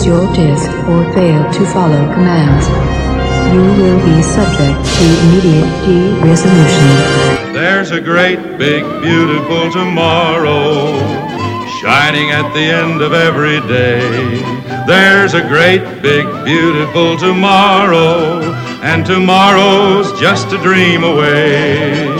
Lose your disc or fail to follow commands, you will be subject to immediate de-resolution. There's a great, big, beautiful tomorrow shining at the end of every day. There's a great, big, beautiful tomorrow, and tomorrow's just a dream away.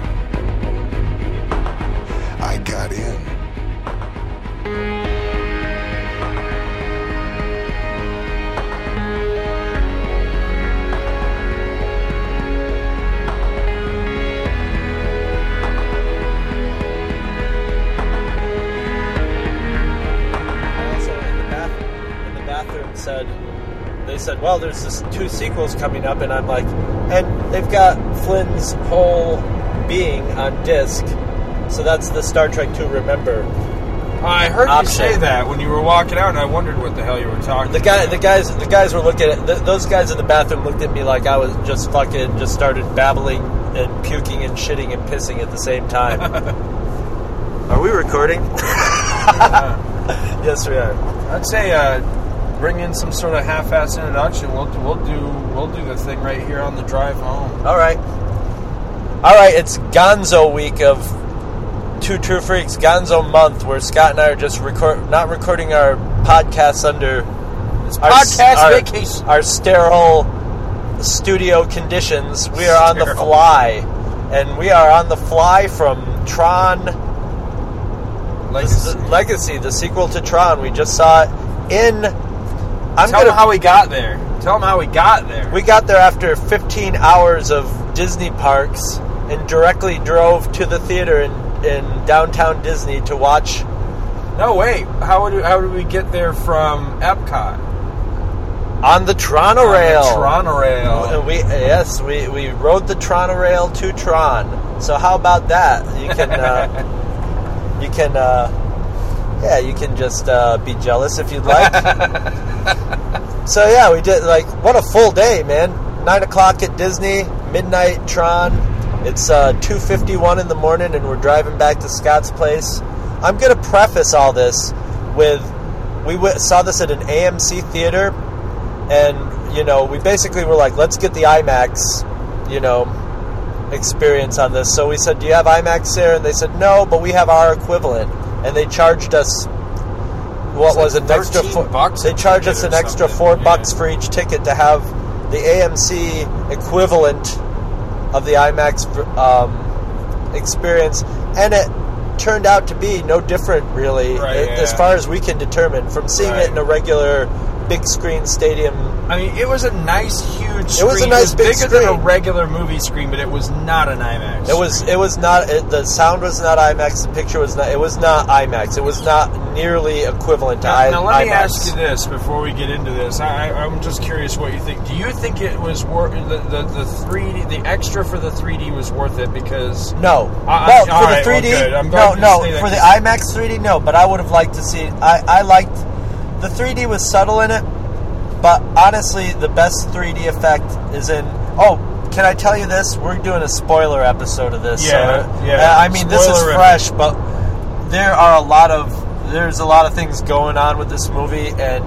I got in. I also in the bathroom in the bathroom said they said well there's this two sequels coming up and i'm like and they've got flynn's whole being on disc so that's the star trek 2 remember I heard Option. you say that when you were walking out, and I wondered what the hell you were talking. the guy about. the guys the guys were looking at th- those guys in the bathroom looked at me like i was just fucking just started babbling and puking and shitting and pissing at the same time are we recording yes we are I'd say uh, bring in some sort of half-ass introduction. We'll we'll do we'll do the thing right here on the drive home. All right. All right, it's Gonzo week of Two True Freaks, Gonzo month, where Scott and I are just record not recording our podcasts under It's our, podcast our, vacation. our sterile studio conditions. We are on the fly, and we are on the fly from Tron Legacy. the Legacy, the sequel to Tron. We just saw it in. I'm Tell gonna them how we got there. Tell them how we got there. We got there after 15 hours of Disney parks and directly drove to the theater in, in downtown Disney to watch. no wait. How would how did we get there from Epcot? On the Tronorail. Toronto Rail. we yes, we, we rode the Tronorail to Tron. So how about that? You can uh, you can uh, yeah, you can just uh, be jealous if you'd like. so yeah, we did like what a full day, man. Nine o'clock at Disney, midnight Tron. It's uh, two fifty one in the morning, and we're driving back to Scott's place. I'm gonna preface all this with we w- saw this at an AMC theater, and you know we basically were like, let's get the IMAX, you know, experience on this. So we said, do you have IMAX there? And they said no, but we have our equivalent, and they charged us. What like was it? An extra four, bucks They charged us an extra four yeah. bucks for each ticket to have the AMC equivalent of the IMAX um, experience, and it turned out to be no different, really, Right, a- as far as we can determine from seeing Right. it in a regular big screen stadium. I mean, it was a nice, huge. Screen. It was a nice big bigger than a regular movie screen, but it was not an IMAX. It was it was not it, the sound was not IMAX, the picture was not it was not IMAX. It was not nearly equivalent to Now, I, now let me ask you this before we get into this. I, I- I'm just curious what you think. Do you think it was worth the the the three D, the extra for the 3D was worth it because No. I- well, I- for right, the 3D, well. I'm no, no. For the IMAX 3D, no. But I would have liked to see. I, I liked the 3D was subtle in it, but honestly, the best 3D effect is in. Oh, can I tell you this? We're doing a spoiler episode of this. Yeah, so, yeah. uh, I mean, this is fresh, but there are a lot of there's a lot of things going on with this movie, and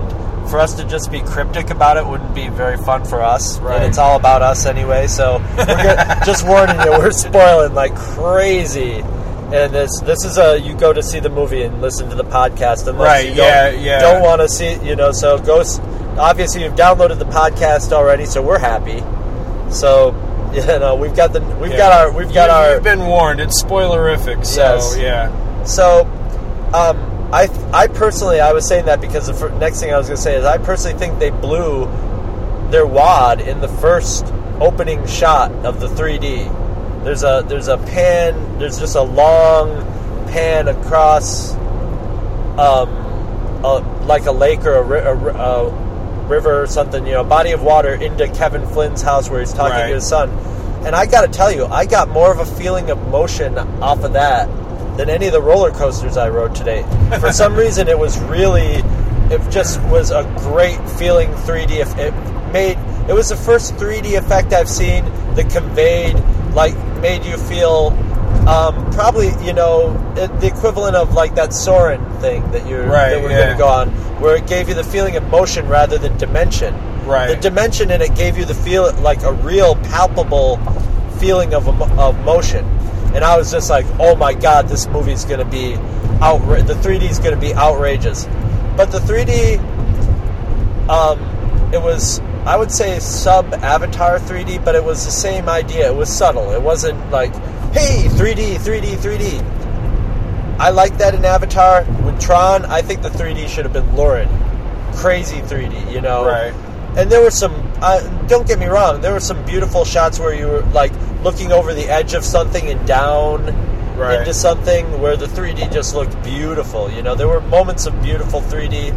for us to just be cryptic about it wouldn't be very fun for us. Right. And it's all about us anyway. So we're good, just warning you, we're spoiling like crazy. And this this is a you go to see the movie and listen to the podcast unless Right, you yeah, don't, yeah. don't want to see you know so go obviously you've downloaded the podcast already so we're happy so you know we've got the we've Yeah. got our we've got You- our You've been warned. It's spoilerific. So Yes. yeah. So, um, I I personally I was saying that because the next thing I was going to say is I personally think they blew their wad in the first opening shot of the 3D. There's a there's a pan. There's just a long pan across, um, a, like a lake or a, a, a river or something. You know, body of water into Kevin Flynn's house where he's talking Right. to his son. And I got to tell you, I got more of a feeling of motion off of that than any of the roller coasters I rode today. For some reason, it was really, it just was a great feeling 3D. It made, it was the first 3D effect I've seen that conveyed, like, made you feel. Um, probably, you know, it, the equivalent of like that Soarin' thing that you're Right, that we're yeah. going to go on, where it gave you the feeling of motion rather than dimension. Right. The dimension in it gave you the feel like a real palpable feeling of of motion, and I was just like, oh my god, this movie's going to be outra- The 3D is going to be outrageous, but the 3D, um, it was I would say sub Avatar 3D, but it was the same idea. It was subtle. It wasn't like, hey, 3D, 3D, 3D. I like that in Avatar. With Tron, I think the 3D should have been lurid, crazy 3D. You know, Right. And there were some. Uh, don't get me wrong. There were some beautiful shots where you were like looking over the edge of something and down Right. into something where the 3D just looked beautiful. You know, there were moments of beautiful 3D,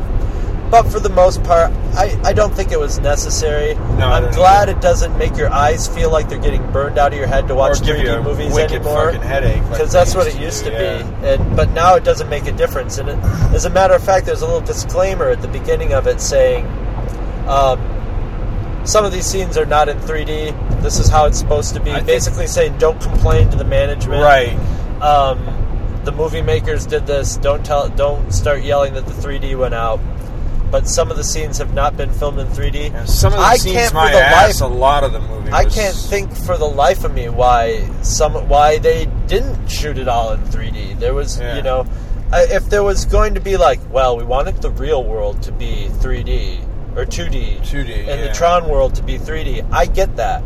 but for the most part, I, I don't think it was necessary. No, I'm glad it doesn't make your eyes feel like they're getting burned out of your head to watch or give 3D you a movies anymore fucking headache. like because that's what it used do, to yeah. be. And but now it doesn't make a difference. And it, as a matter of fact, there's a little disclaimer at the beginning of it saying, um, some of these scenes are not in 3D. This is how it's supposed to be. I Basically saying, don't complain to the management. Right. Um, the movie makers did this. Don't tell. Don't start yelling that the 3D went out. But some of the scenes have not been filmed in 3D. And some of the I scenes, can't my for the ass. life A lot of the movie. I was- can't think for the life of me why some why they didn't shoot it all in 3D. There was, Yeah. you know, if there was going to be like, well, we wanted the real world to be 3D or 2D, 2D, and yeah. the Tron world to be 3D. I get that,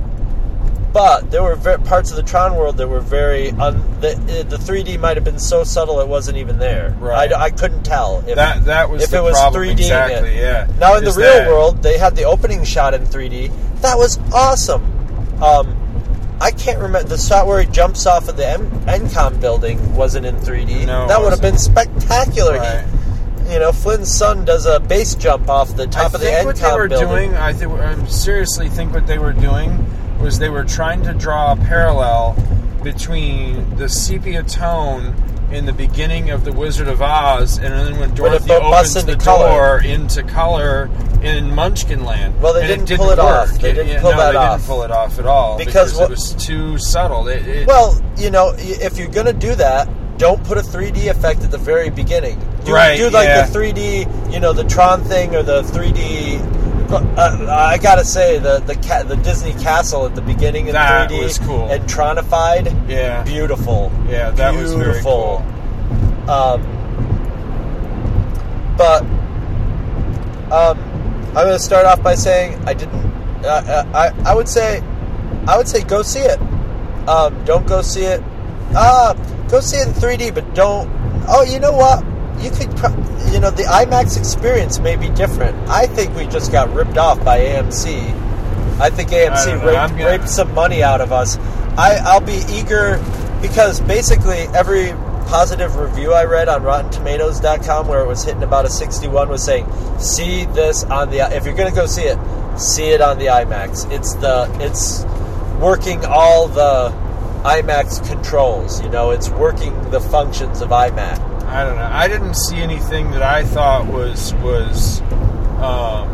but there were parts of the Tron world that were very un- the, the 3D might have been so subtle it wasn't even there. Right. I, I couldn't tell if That that was if it was problem 3D. exactly. Yeah. Now in the real that- world, they had the opening shot in 3D. That was awesome. Um, I can't remember the shot where he jumps off of the M- ENCOM building wasn't in 3D. No, it that would have been spectacular. He- Right. you know, Flynn's son does a base jump off the I top of the think what they were building. doing, I I seriously think what they were doing was they were trying to draw a parallel between the sepia tone in the beginning of the Wizard of Oz, and then when Dorothy opens the color. door into color in Munchkinland. Well, they And didn't pull it work. off. They didn't pull no, that they off. didn't pull it off at all Because because, what- it was too subtle. It, it, Well, you know, if you're gonna do that, don't put a 3D effect at the very beginning. Do, Right, do like yeah. the 3D, you know, the Tron thing or the 3D. Uh, I gotta say the the ca- the Disney Castle at the beginning in That 3D was cool. and Tronified, yeah, beautiful. yeah, that was very beautiful. Um, but um, I'm to start off by saying I didn't. Uh, I I would say I would say go see it. Um, don't go see it. Ah, go see it in 3D, but don't. Oh, you know what? You could. Pro- you know, the IMAX experience may be different. I think we just got ripped off by AMC. I think AMC know. raped, gonna- raped some money out of us. I, I'll be eager because basically every positive review I read on RottenTomatoes.com, where it was hitting about a 61, was saying, "See this on the if you're going to go see it, see it on the IMAX. It's the it's working all the IMAX controls. You know, it's working the functions of IMAX. I don't know. I didn't see anything that I thought was was um,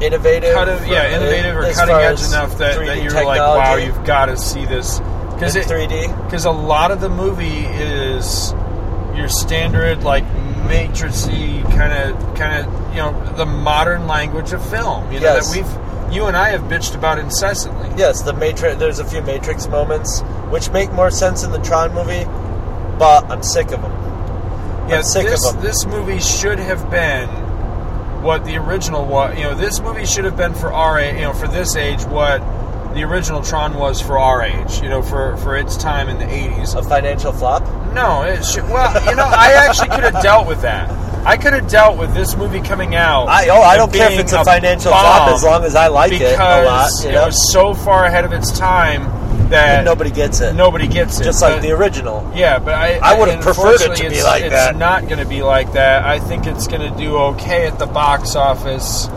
Innovative, yeah innovative or cutting edge enough that, that you're like, wow, you've got to see this because it 3D. because a lot of the movie is your standard like matrixy kind of kind of you know the modern language of film. You know Yes. that we've you and I have bitched about incessantly. Yes, the Matrix. There's a few Matrix moments which make more sense in the Tron movie, but I'm sick of them. Yeah, this, this movie should have been what the original was. You know, this movie should have been for our age, you know, for this age what the original Tron was for our age. You know, for for its time in the '80s. A financial flop. No, it should, well, you know, I actually could have dealt with that. I could have dealt with this movie coming out. I oh, I don't care if it's a financial flop as long as I like it a lot. You it know, was so far ahead of its time that and nobody gets it. nobody gets it. just like But- the original. yeah, but I I would've preferred it to be it's- like it's that. not going to be like that. I think it's going to do okay at the box office.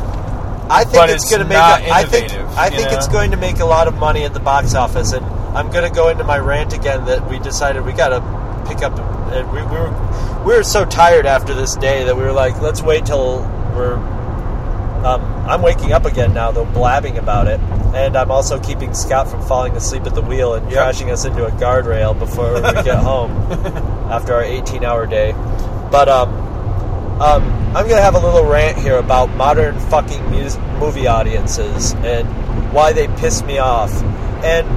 I think it's, it's going to make. A, I think I think it's going to make a lot of money at the box office, and I'm going to go into my rant again that we decided we got to pick up. And we, we were we were so tired after this day that we were like, let's wait till we're. Um, I'm waking up again now, though, blabbing about it, and I'm also keeping Scott from falling asleep at the wheel and Yep. crashing us into a guardrail before we get home after our 18-hour day. But um, um, I'm gonna have a little rant here about modern fucking mus- movie audiences and why they piss me off. And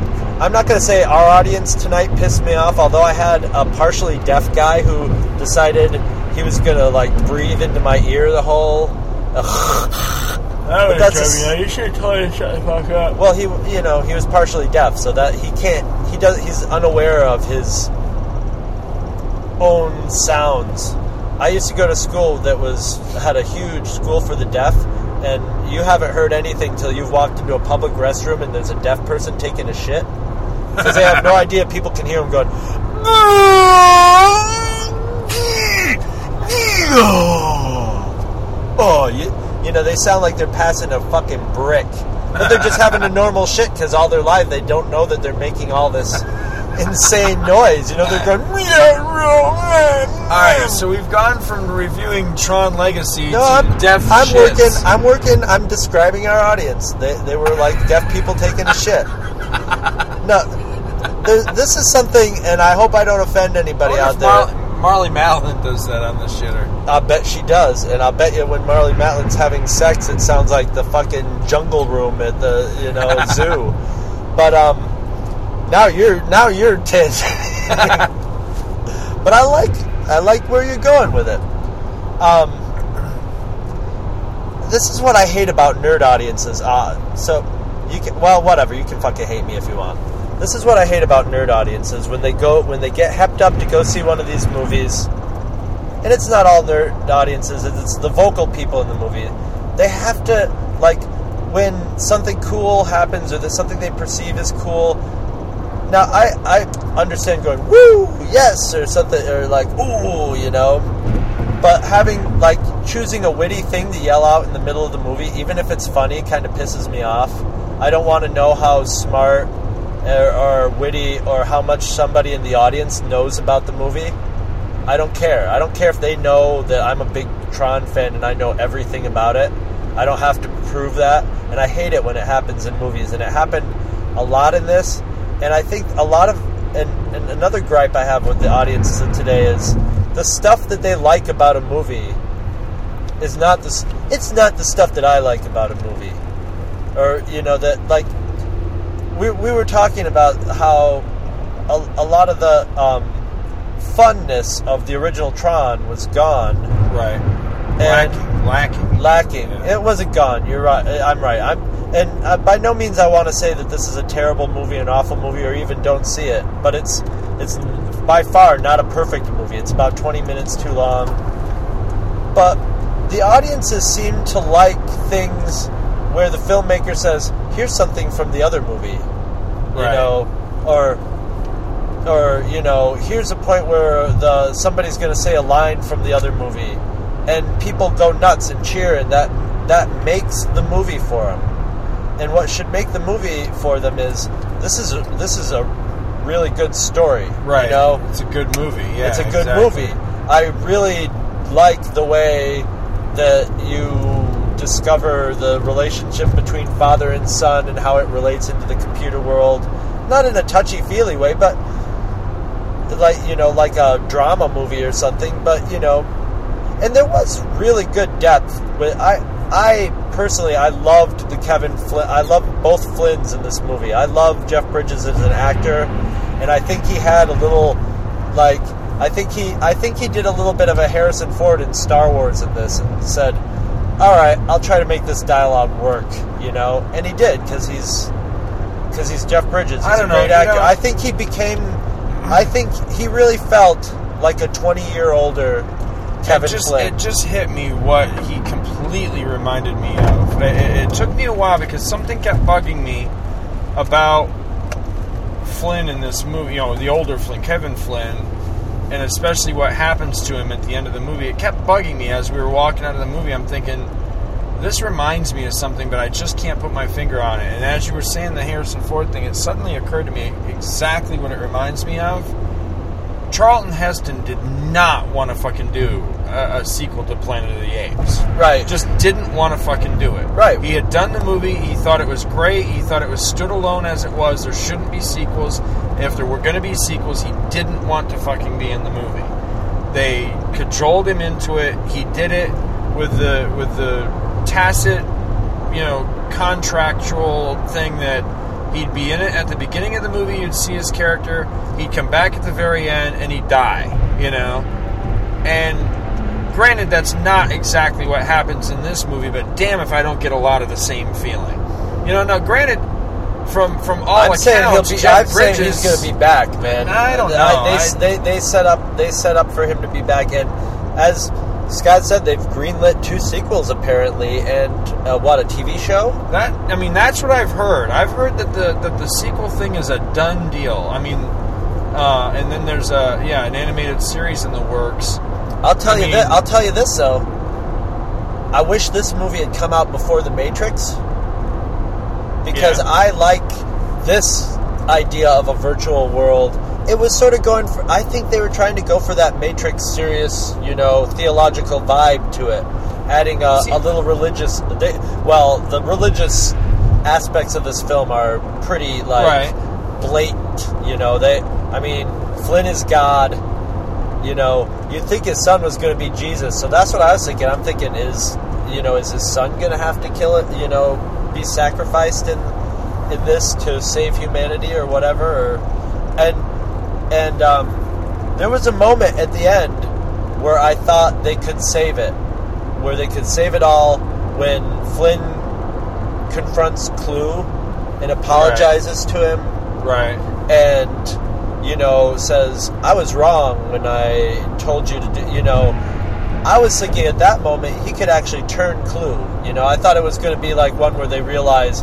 I'm not gonna say our audience tonight pissed me off, although I had a partially deaf guy who decided he was gonna like breathe into my ear the whole. That that's a You should have told him to shut the fuck up. Well, he you know he was partially deaf, so that he can't he does he's unaware of his own sounds. I used to go to school that was had a huge school for the deaf, and you haven't heard anything till you've walked into a public restroom and there's a deaf person taking a shit because they have no idea people can hear them going. Oh, you, you know, they sound like they're passing a fucking brick. But they're just having a normal shit because all their life they don't know that they're making all this insane noise. You know, they're going. All right, so we've gone from reviewing Tron Legacy No, to I'm, deaf I'm shits. working. I'm working. I'm describing our audience. They, they were like deaf people taking a shit. No, this is something, and I hope I don't offend anybody out there. Mar- Marlee Matlin does that on the shitter. I bet she does, and I'll bet you when Marlee Matlin's having sex, it sounds like the fucking jungle room at the you know zoo. But um, now you're now you're ten. but I like I like where you're going with it. Um, this is what I hate about nerd audiences. Uh, so you can well whatever you can fucking hate me if you want. This is what I hate about nerd audiences when they go when they get hepped up to go see one of these movies and it's not all nerd audiences it's the vocal people in the movie they have to like when something cool happens or there's something they perceive as cool now i i understand going woo yes or something or like ooh you know? But having like choosing a witty thing to yell out in the middle of the movie even if it's funny kind of pisses me off. I don't want to know how smart or, or witty or how much somebody in the audience knows about the movie I don't care. I don't care if they know that I'm a big Tron fan and I know everything about it. I don't have to prove that. And I hate it when it happens in movies. And it happened a lot in this. And I think a lot of. And, and another gripe I have with the audiences of today is the stuff that they like about a movie is not the. It's not the stuff that I like about a movie. Or, you know, that, like. We, we were talking about how a, a lot of the. Um, funness of the original Tron was gone, Right. And- lacking. Lacking. lacking. Yeah. It wasn't gone. You're right. I'm right. I'm, and uh, by no means I want to say that this is a terrible movie, an awful movie, or even don't see it. But it's it's by far not a perfect movie. It's about 20 minutes too long. But the audiences seem to like things where the filmmaker says, "Here's something from the other movie," you Right. know, or or you know, here's a point where the somebody's going to say a line from the other movie, and people go nuts and cheer, and that that makes the movie for them. And what should make the movie for them is this is a, this is a really good story, Right. You know, It's a good movie. Yeah. it's a good exactly. movie. I really like the way that you discover the relationship between father and son and how it relates into the computer world. Not in a touchy feely way, but like you know, like a drama movie or something. But you know, and there was really good depth. But I, I personally, I loved the Kevin Flynn. I love both Flynns in this movie. I love Jeff Bridges as an actor, and I think he had a little like I think he I think he did a little bit of a Harrison Ford in Star Wars in this and said, "All right, I'll try to make this dialogue work," you know, and he did because he's because he's Jeff Bridges. He's I don't a great know, you know- I think he became. I think he really felt like a twenty-year older Kevin it just, Flynn. It just hit me what he completely reminded me of. It, it- it took me a while because something kept bugging me about Flynn in this movie. You know, the older Flynn, Kevin Flynn, and especially what happens to him at the end of the movie. It kept bugging me as we were walking out of the movie. I'm thinking. This reminds me of something, but I just can't put my finger on it. And as you were saying the Harrison Ford thing, it suddenly occurred to me exactly what it reminds me of. Charlton Heston did not want to fucking do a, a sequel to Planet of the Apes. right. Just didn't want to fucking do it. Right. He had done the movie. He thought it was great. He thought it was stood alone as it was. There shouldn't be sequels. If there were going to be sequels, he didn't want to fucking be in the movie. They cajoled him into it. He did it with the with the tacit, you know, contractual thing that he'd be in it at the beginning of the movie. You'd see his character. He'd come back at the very end and he'd die. You know, and granted, that's not exactly what happens in this movie. But damn, if I don't get a lot of the same feeling. You know, now granted, from from all I'm saying he'll be. Jeff I'm saying he's going to be back, man. I don't know. I- I- they, they they set up they set up for him to be back, and as Scott said, they've greenlit two sequels apparently, and uh, what a TV show. That I mean, that's what I've heard. I've heard that the that the sequel thing is a done deal. I mean, uh, and then there's a yeah an animated series in the works. I'll tell I you this. I'll tell you this though. I wish this movie had come out before The Matrix, because Yeah. I like this idea of a virtual world. It was sort of going for. I think they were trying to go for that Matrix serious, you know, theological vibe to it, adding a, a little religious. They, well, the religious aspects of this film are pretty like Right. blatant. You know, they. I mean, Flynn is God you know, you'd think his son was going to be Jesus. So that's what I was thinking. I'm thinking is, you know, is his son going to have to kill it? You know, be sacrificed in in this to save humanity or whatever? Or, and and um, there was a moment at the end where I thought they could save it, where they could save it all when Flynn confronts CLU and apologizes to him Right. and you know says I was wrong when I told you to do you know I was thinking at that moment he could actually turn CLU you know I thought it was going to be like one where they realize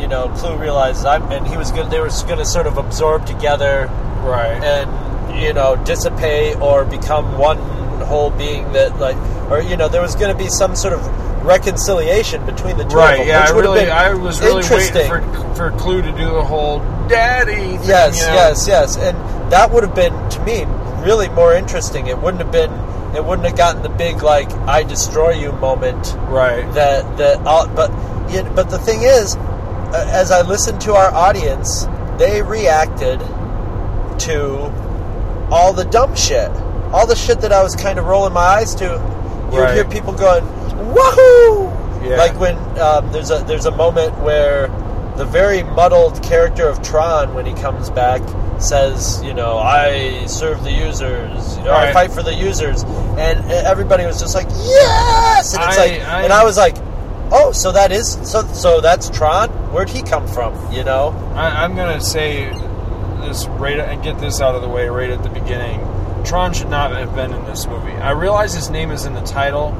you know CLU realizes I'm and he was going they were going to sort of absorb together Right. and you know dissipate or become one whole being that like or you know there was going to be some sort of reconciliation between the two Right. them, Yeah. I really, I was really waiting for for CLU to do the whole daddy. Yes, you know? yes, yes, and that would have been to me really more interesting. It wouldn't have been. It wouldn't have gotten the big like "I destroy you" moment Right. that that. All, but but the thing is, uh, as I listened to our audience, they reacted to all the dumb shit, all the shit that I was kind of rolling my eyes to. You'd Right. hear people going "Woohoo!" Yeah. Like when um, there's a there's a moment where the very muddled character of Tron, when he comes back, says, you know, I serve the users, you know, I fight for the users, and everybody was just like, yes, and it's I- like, I- and I was like, oh, so that is so so that's Tron. Where'd he come from? You know? I, I'm gonna say this right and get this out of the way right at the beginning. Tron should not have been in this movie. I realize his name is in the title.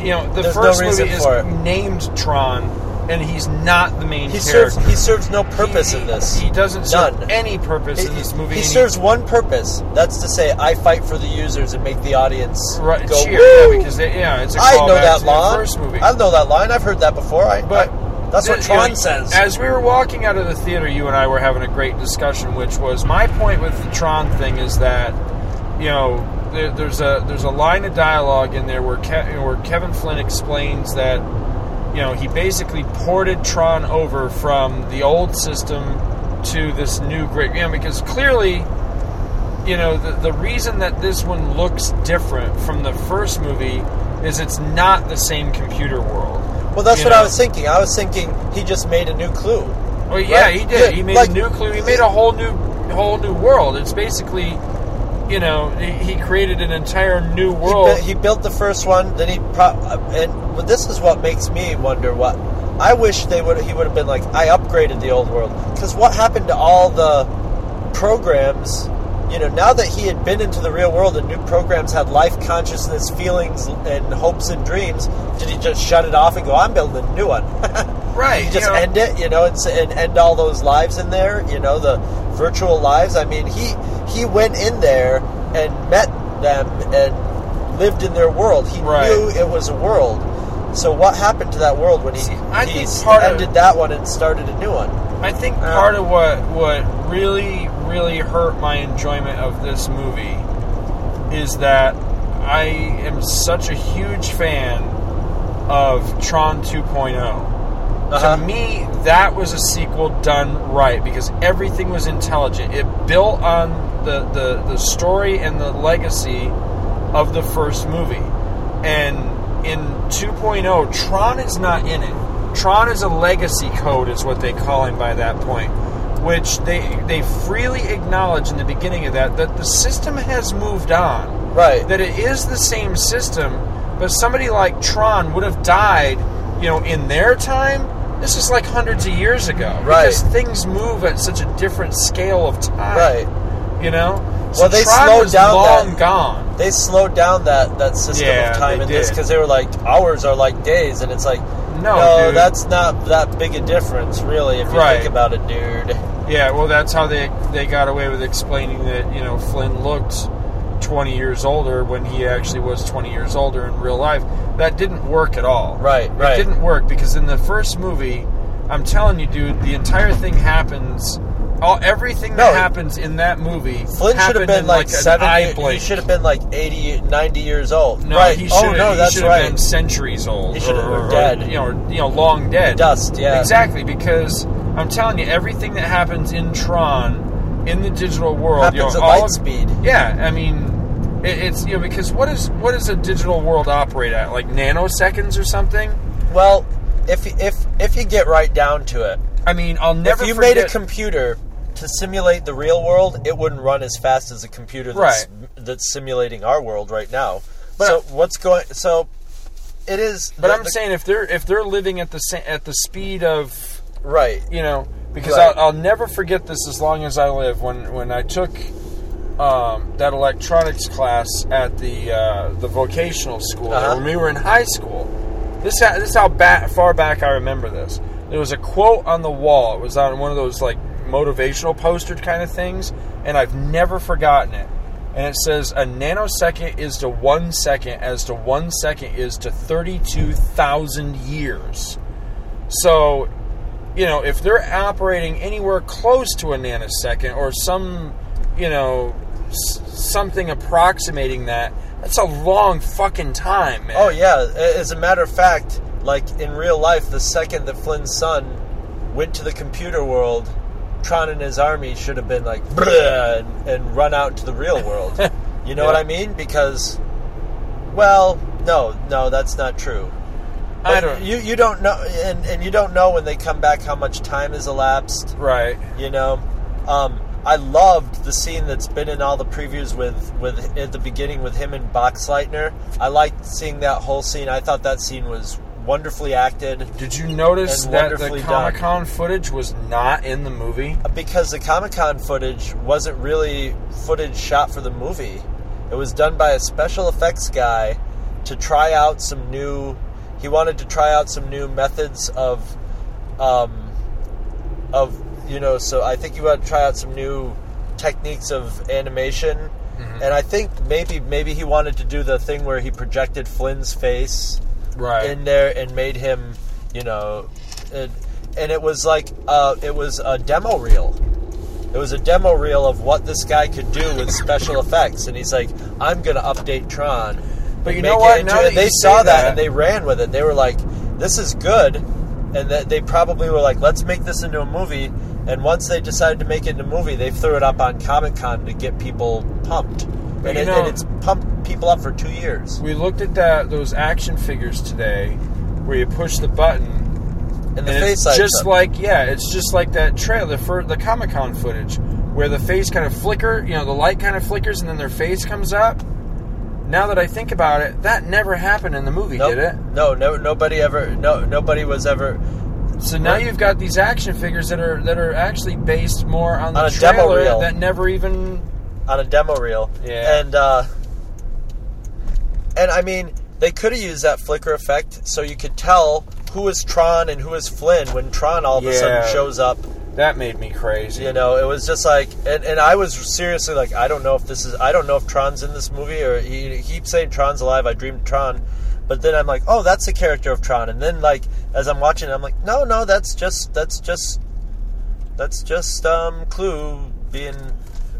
You know, the There's first reason movie is it. named Tron, and he's not the main He character. serves he serves no purpose He- in this. He doesn't serve None. any purpose He, in this movie. he serves one purpose. That's to say, I fight for the users and make the audience right, go. cheer, "Woo!" yeah, because they, yeah, it's a I know that line. first movie. I know that line. I've heard that before. I, But I- that's what Tron you know, says. As we were walking out of the theater, you and I were having a great discussion, which was my point with the Tron thing is that you know there, there's a there's a line of dialogue in there where Ke- where Kevin Flynn explains that you know he basically ported Tron over from the old system to this new great you know because clearly you know the, the reason that this one looks different from the first movie is it's not the same computer world well, that's what I was thinking. I was thinking he just made a new CLU. Well, yeah, Right? he did. He made like- a new CLU. He made a whole new, whole new world. It's basically, you know, he, he created an entire new He, world. bu- he built the first one, then he pro- uh, and but this is what makes me wonder what I wish they would he would have been like I upgraded the old world because what happened to all the programs you know now that he had been into the real world and new programs had life consciousness feelings and hopes and dreams did he just shut it off and go I'm building a new one right. you just you know, end it, you know, and, and end all those lives in there, you know, the virtual lives. I mean, he he went in there and met them and lived in their world. He Right. knew it was a world. So what happened to that world when he, I he think part of- ended that one and started a new one? I think Uh, part of what what really really hurt my enjoyment of this movie is that I am such a huge fan of Tron 2.0. Uh-huh. To me, that was a sequel done right because everything was intelligent. It built on the, the, the story and the legacy of the first movie. And in 2.0, Tron is not in it. Tron is a legacy code, is what they call him by that point, which they, they freely acknowledge in the beginning of that, that the system has moved on Right. that it is the same system, but somebody like Tron would have died, you know, in their time. This is like hundreds of years ago, Right. Because things move at such a different scale of time, Right. You know, Well, they slowed down long that- gone. They slowed down that, that system Yeah, of time in this because they were like hours are like days, and it's like No, dude. that's not that big a difference, really, if you Right. think about it, dude. Yeah, well, that's how they they got away with explaining that you know Flynn looked 20 years older when he actually was 20 years older in real life. That didn't work at all. Right, right. It didn't work because in the first movie, I'm telling you, dude, the entire thing happens. All everything that No, happens in that movie Flynn should have been like, 70. He should have been like 80, 90 years old. No, right. he oh, should no, he that's have right. been centuries old. He should have or- been or, dead. You know, you know, long dead. Dust, yeah. Exactly, because I'm telling you, everything that happens in Tron, in the digital world, Happens you know, at all light of- speed. Yeah, I mean, it's you know because what is what does a digital world operate at? Like nanoseconds or something? Well, if if if you get right down to it, I mean, I'll never. if you forget, made a computer to simulate the real world, it wouldn't run as fast as a computer that's, that's simulating our world right now. But- so what's going? So it is. but the- I'm the- saying if they're if they're living at the sa- at the speed of right. you know because Right. I'll, I'll never forget this as long as I live when when I took um, that electronics class at the uh, the vocational school Uh-huh. when we were in high school. This ha- this is how ba- far back I remember this. There was a quote on the wall. It was on one of those like motivational poster kind of things, and I've never forgotten it. And it says a nanosecond is to one second as to one second is to thirty-two thousand years. So, you know, if they're operating anywhere close to a nanosecond or some, you know, something approximating that, that's a long fucking time, man. Oh yeah. As a matter of fact, like in real life, the second that Flynn's son went to the computer world, Tron and his army should have been like and, and run out into the real world. You know Yeah. what I mean? Because, well, no, no, that's not true. I don't. You you don't know, and, and you don't know when they come back how much time has elapsed. right. You know, um, I loved the scene that's been in all the previews with with at the beginning with him and Boxleitner. I liked seeing that whole scene. I thought that scene was wonderfully acted Did you notice that the. Comic Con footage was not in the movie? because the Comic Con footage wasn't really footage shot for the movie. It was done by a special effects guy to try out some new. He wanted to try out some new methods of, um, of you know. So I think he wanted to try out some new techniques of animation, and I think maybe maybe he wanted to do the thing where he projected Flynn's face Right. in there and made him, you know, and, and it was like uh, it was a demo reel. It was a demo reel of what this guy could do with special effects, and he's like, "I'm going to update Tron." But you know what? into-" Now they you saw that, that- and they ran with it. They were like, "This is good," and that they probably were like, "Let's make this into a movie." And once they decided to make it into a movie, they threw it up on Comic Con to get people pumped, and, it, know- and it's pumped people up for two years. We looked at that those action figures today, where you push the button And the and face it's just up. like yeah, it's just like that trailer for the Comic Con footage where the face kind of flicker, you know, the light kind of flickers and then their face comes up. Now that I think about it, that never happened in the movie, Nope. did it? No, no, nobody ever. No, nobody was ever. So now you've got these action figures that are that are actually based more on the On a demo trailer reel. that never even on a demo reel. Yeah. And uh and I mean, they could have used that flicker effect so you could tell who is Tron and who is Flynn when Tron all of a Yeah. sudden shows up. that made me crazy. You know, it was just like and, and I was seriously like, I don't know if this is I don't know if Tron's in this movie or he, he keeps saying Tron's alive, I dreamed Tron. But then I'm like, oh, that's the character of Tron. And then like as I'm watching it, I'm like, no, no, that's just that's just that's just um CLU being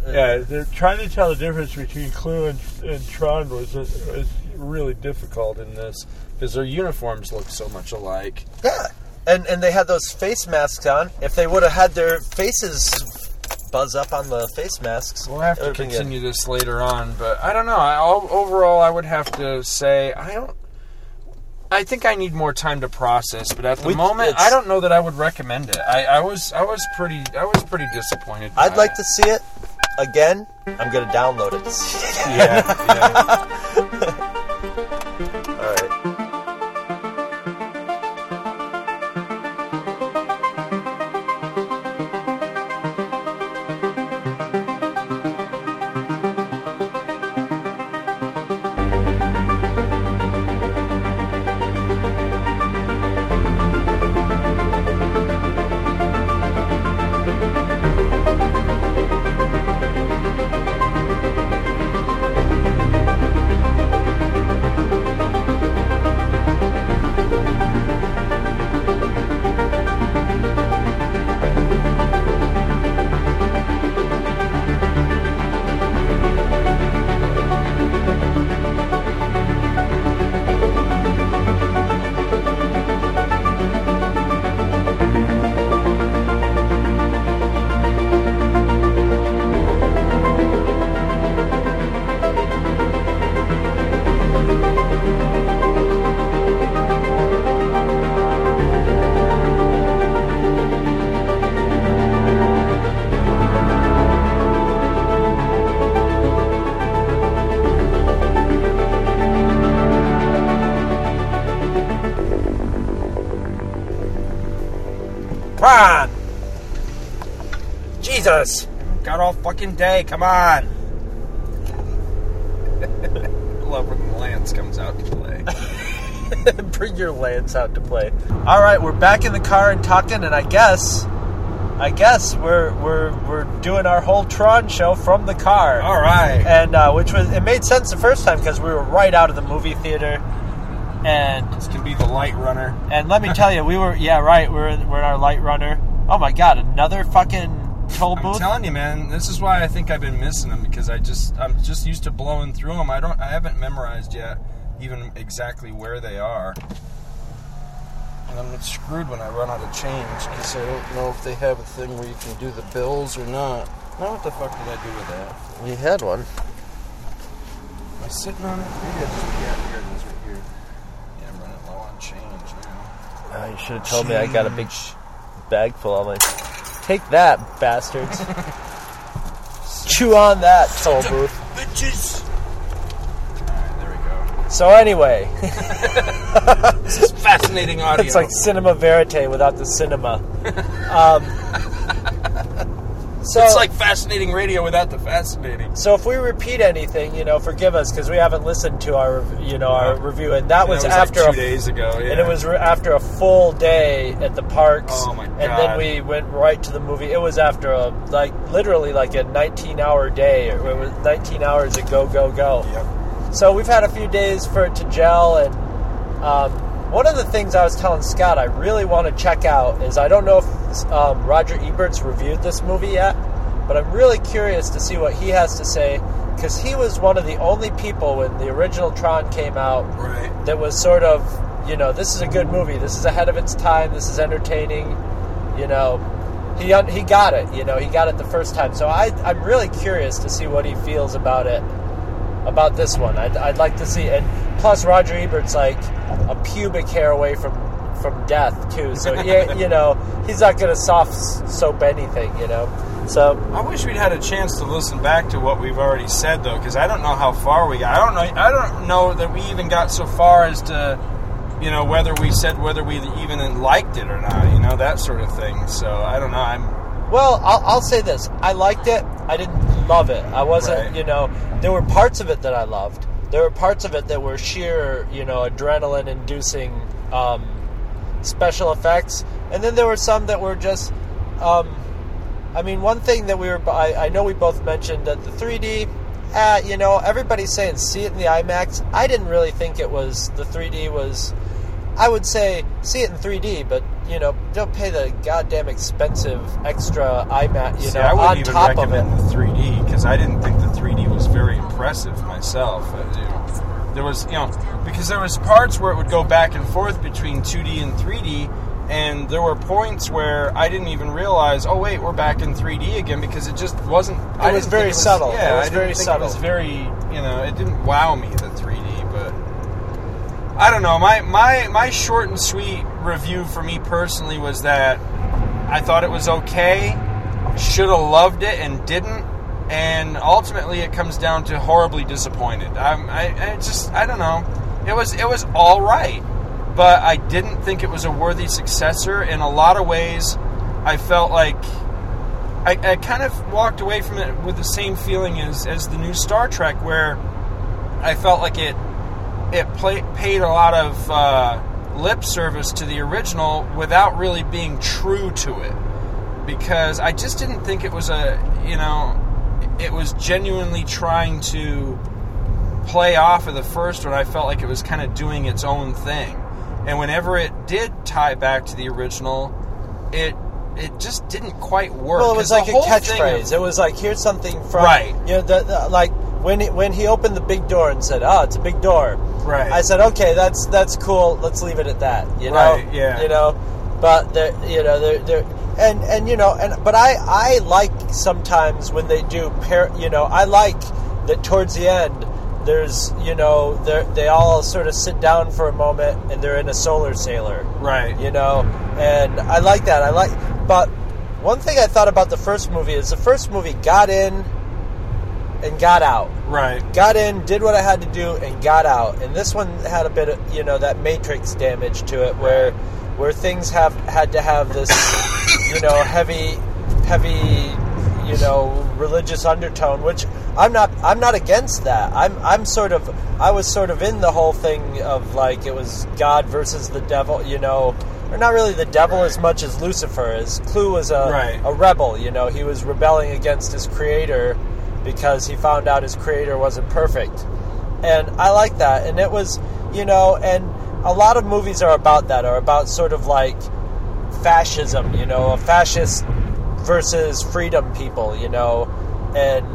Yeah, they're trying to tell the difference between CLU and, and Tron was, was really difficult in this because their uniforms look so much alike. Yeah, and and they had those face masks on. If they would have had their faces buzz up on the face masks, We'll have to would've been good. continue this later on, but I don't know. I, overall, I would have to say I don't. I think I need more time to process, but at the We- moment, I don't know that I would recommend it. I, I was I was pretty I was pretty disappointed. I'd like it. to see it again. I'm gonna download it. it. Yeah, yeah. All fucking day, come on! Love when Lance comes out to play. Bring your lance out to play. All right, we're back in the car and talking, and I guess, I guess we're we're we're doing our whole Tron show from the car. Alright. and uh, which was it made sense the first time because we were right out of the movie theater, and This can be the light runner. and let me tell you, we were yeah right, we're in, we're in our light runner. Oh my god, another fucking toll I'm telling you, man. This is why I think I've been missing them because I just I'm just used to blowing through them. I don't I haven't memorized yet even exactly where they are. And I'm screwed when I run out of change because I don't know if they have a thing where you can do the bills or not. Now what the fuck did I do with that? we had one. Am I sitting on it? Maybe I just yeah, here it is right here. Yeah, I'm running low on change now. Oh, you should have told me I got a big sh- bag full of my. Take that, bastards! Chew on that, toll booth. Bitches. Alright, there we go. So anyway, This is fascinating audio. it's like cinema verite without the cinema. Um, so it's like fascinating radio without the fascinating. So if we repeat anything, you know, forgive us because we haven't listened to our, you know, our review, and that was, That after like a, two days ago. Yeah. and it was re- after a full day at the parks. Oh, my god! And then we went right to the movie. It was after a like literally like a 19 hour day. It was 19 hours of go go go. Yep. So we've had a few days for it to gel, and um, one of the things I was telling Scott I really want to check out is I don't know if um, Roger Ebert's reviewed this movie yet, but I'm really curious to see what he has to say because he was one of the only people when the original Tron came out Right. that was sort of, you know, this is a good movie. This is ahead of its time. This is entertaining. You know, he he got it. You know, he got it the first time. So I I'm really curious to see what he feels about it, about this one. I'd, I'd like to see. And plus, Roger Ebert's like a pubic hair away from from death too. So yeah, you know, he's not gonna soft soap anything. You know. So I wish we'd had a chance to listen back to what we've already said, though, because I don't know how far we got. I don't know. I don't know that we even got so far as to, you know, whether we said whether we even liked it or not. You know, that sort of thing. So I don't know. I'm Well, I'll, I'll say this: I liked it. I didn't love it. I wasn't, Right. you know, there were parts of it that I loved. There were parts of it that were sheer, you know, adrenaline-inducing um, special effects, and then there were some that were just. Um, I mean, one thing that we were, I, I know we both mentioned that the 3D, uh, you know, everybody's saying see it in the IMAX. I didn't really think it was, the 3D was, I would say see it in 3D, but, you know, don't pay the goddamn expensive extra IMAX, you See, know, I wouldn't on even top of it. recommend the 3D because I didn't think the 3D was very impressive myself. There was, you know, because there was parts where it would go back and forth between 2D and 3D, and there were points where I didn't even realize, oh wait, we're back in 3D again because it just wasn't. I was very think subtle. It was I very subtle. It was very, you know, it didn't wow me the 3D, but I don't know. My my my short and sweet review for me personally was that I thought it was okay, should have loved it and didn't, and ultimately it comes down to horribly disappointed. I'm, I I just I don't know. It was it was all right, but I didn't think it was a worthy successor. In a lot of ways, I felt like. I, I kind of walked away from it with the same feeling as, as the new Star Trek, where I felt like it it play, paid a lot of uh, lip service to the original without really being true to it because I just didn't think it was a you know it was genuinely trying to play off of the first one I felt like it was kind of doing its own thing and whenever it did tie back to the original it it just didn't quite work Well, it was like a catchphrase. of- It was like, here's something from, Right. You know, the, the, like when he, when he opened the big door and said, "Oh, it's a big door." Right. I said, "Okay, that's that's cool. Let's leave it at that." You know. Right, yeah. You know, but there, you know, there, there, and and you know, and but I I like sometimes when they do pair. You know, I like that towards the end. There's, you know, they they all sort of sit down for a moment and they're in a solar sailor. Right. You know? And i like that. I like but one thing i thought about the first movie is the first movie got in and got out. Right. Got in did what i had to do and got out. And this one had a bit of you know that matrix damage to it where where things have had to have this you know heavy heavy you know religious undertone which i'm not i'm not against that i'm i'm sort of i was sort of in the whole thing of like it was god versus the devil you know or not really the devil as much as lucifer as CLU was a, Right. a rebel you know he was rebelling against his creator because he found out his creator wasn't perfect and I like that. And it was, you know, and a lot of movies are about that, are about sort of like fascism, you know, a fascist versus freedom people, you know, and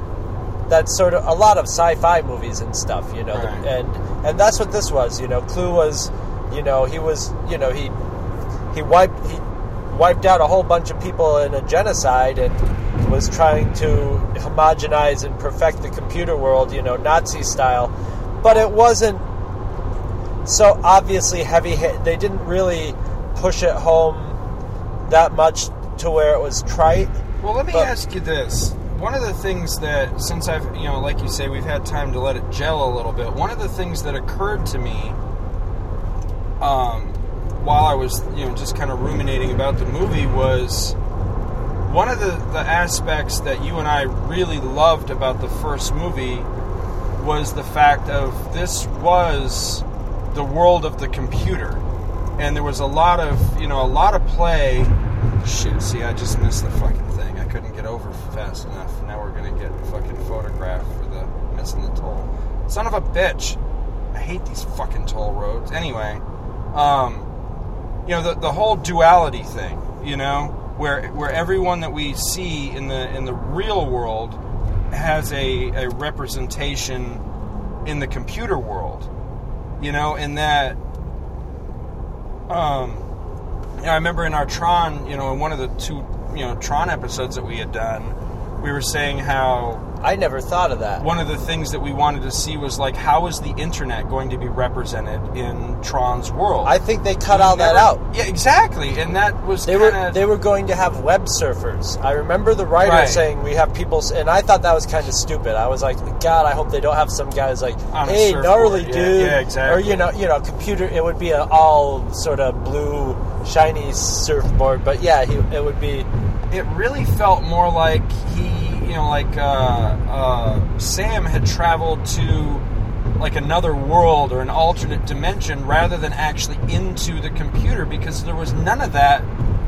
that's sort of a lot of sci-fi movies and stuff, you know, Right. and and that's what this was, you know. CLU was, you know, he was, you know, he he wiped he wiped out a whole bunch of people in a genocide and was trying to homogenize and perfect the computer world, you know, Nazi style. But it wasn't so obviously heavy hit. They didn't really push it home that much to where it was trite. Well, let me But- ask you this. One of the things that, since I've, you know, like you say, we've had time to let it gel a little bit, one of the things that occurred to me um, while I was, you know, just kind of ruminating about the movie was one of the, the aspects that you and I really loved about the first movie was the fact of this was the world of the computer. And there was a lot of, you know, a lot of play. Shit, see, I just missed the fucking thing. I couldn't get over fast enough. Now we're gonna get fucking photographed for the missing the toll. Son of a bitch. I hate these fucking toll roads. Anyway, um, you know, the, the whole duality thing, you know, where where everyone that we see in the in the real world has a, a representation in the computer world. You know, and that um you know, I remember in our Tron, you know, in one of the two, you know, Tron episodes that we had done, we were saying how I never thought of that. one of the things that we wanted to see was like how is the internet going to be represented in Tron's world? I think they cut all that out. Yeah, exactly, and that was They were kinda, they were going to have web surfers. I remember the writer Right. saying we have people, and I thought that was kind of stupid. I was like, God, I hope they don't have some guys like, On hey, gnarly yeah, dude, yeah, exactly. or you know, you know, computer. It would be an all sort of blue, shiny surfboard, but yeah, he, it would be. it really felt more like he, you know, like uh, uh, Sam had traveled to like another world or an alternate dimension rather than actually into the computer because there was none of that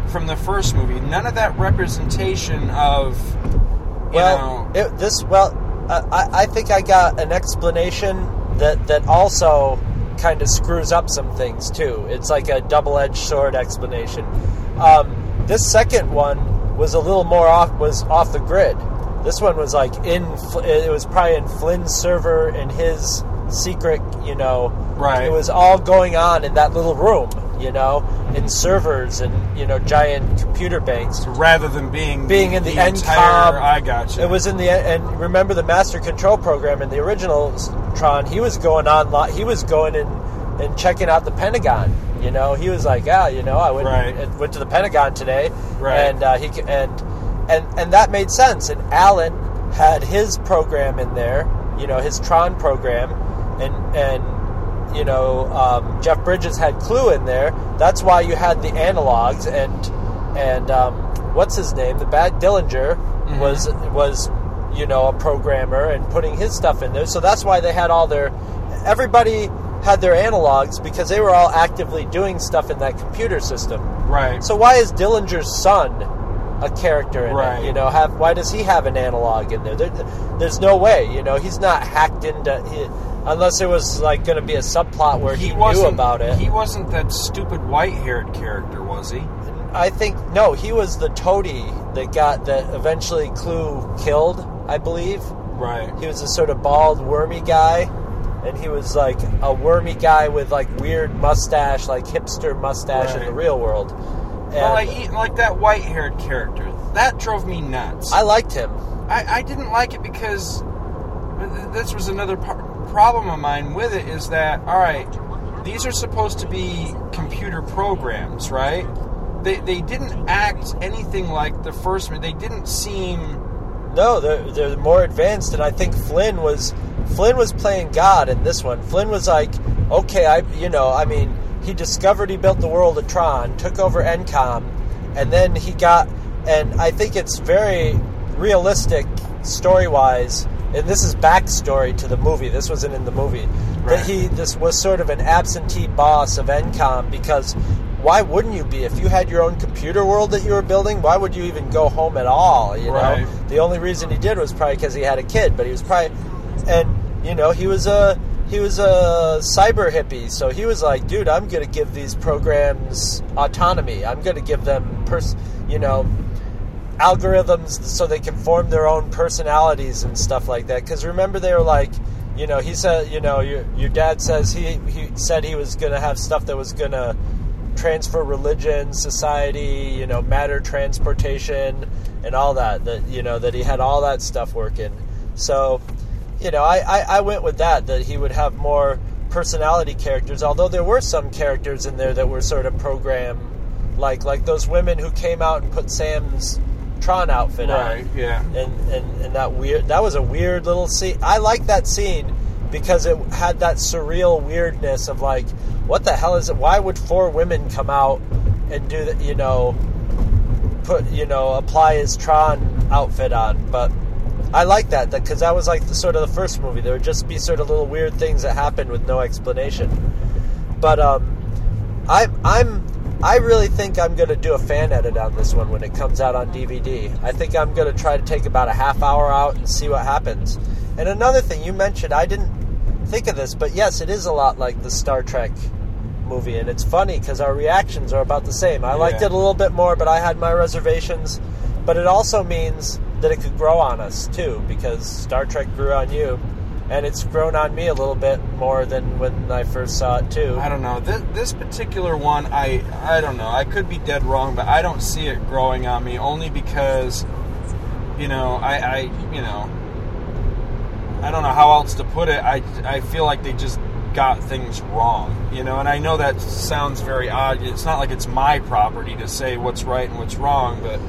from the first movie. None of that representation of, you Well, know, it, this well, I, I- I think I got an explanation that that also kind of screws up some things too. It's like a double-edged sword explanation. Um, this second one was a little more off was off the grid. This one was like in it was probably in Flynn's server in his secret, you know. Right. It was all going on in that little room, you know, in servers and you know giant computer banks rather than being being in the, entire, ENCOM. I got you. It was in the and remember the master control program in the original Tron. He was going on. He was going in and checking out the Pentagon. You know, he was like, yeah, you know, I went Right. went to the Pentagon today, Right. and uh, he and and and that made sense. And Alan had his program in there. You know, his Tron program, and and you know, um, Jeff Bridges had CLU in there. That's why you had the analogs and and um, what's his name? The bad Dillinger was was you know a programmer and putting his stuff in there. So that's why they had all their everybody had their analogs because they were all actively doing stuff in that computer system. right. So why is Dillinger's son a character in Right. it? You know, have why does he have an analog in there? there there's no way. You know, he's not hacked into. He, unless it was like going to be a subplot where he, knew wasn't about it. He wasn't that stupid white-haired character, was he? I think no, he was the toady that got that eventually CLU killed. I believe Right. he was a sort of bald, wormy guy, and he was like a wormy guy with like weird mustache, like hipster mustache in the real world. Well, like, like that white-haired character, that drove me nuts. I liked him. I, I didn't like it because this was another problem of mine with it is that all right, these are supposed to be computer programs, right? They, they didn't act anything like the first one. They didn't seem No, they're they're more advanced, and I think Flynn was Flynn was playing God in this one. Flynn was like, okay, I you know, I mean, he discovered he built the world of Tron, took over ENCOM, and then he got, and I think it's very realistic story wise. And this is backstory to the movie. This wasn't in the movie. Right. That he this was sort of an absentee boss of ENCOM because why wouldn't you be if you had your own computer world that you were building? Why would you even go home at all? You know, Right. the only reason he did was probably because he had a kid, but he was probably, and you know, he was a he was a cyber hippie, so he was like, dude, I'm gonna give these programs autonomy. I'm gonna give them pers, you know, algorithms so they can form their own personalities and stuff like that. Because remember, they were like. You know, he said. You know, your your dad says he he said he was gonna have stuff that was gonna transfer religion, society, you know, matter transportation, and all that. That you know that he had all that stuff working. So, you know, I, I, I went with that that he would have more personality characters. Although there were some characters in there that were sort of program, like like those women who came out and put Sam's Tron outfit right. on Yeah. and, and and that weird that was a weird little scene i like that scene because it had that surreal weirdness of like what the hell is it why would four women come out and do that you know put you know apply his tron outfit on but i like that because that was like the sort of the first movie there would just be sort of little weird things that happened with no explanation but um i'm i'm I really think I'm going to do a fan edit on this one when it comes out on DVD. I think I'm going to try to take about a half hour out and see what happens. And another thing you mentioned, I didn't think of this, but yes, it is a lot like the Star Trek movie, and it's funny because our reactions are about the same. I liked it a little bit more, but I had my reservations. But it also means that it could grow on us too, because Star Trek grew on you, and it's grown on me a little bit more than when I first saw it too. I don't know. This, this particular one, I I don't know. I could be dead wrong, but I don't see it growing on me only because, you know, I, I you know, I don't know how else to put it. I I feel like they just got things wrong, you know. And I know that sounds very odd. It's not like it's my property to say what's right and what's wrong, but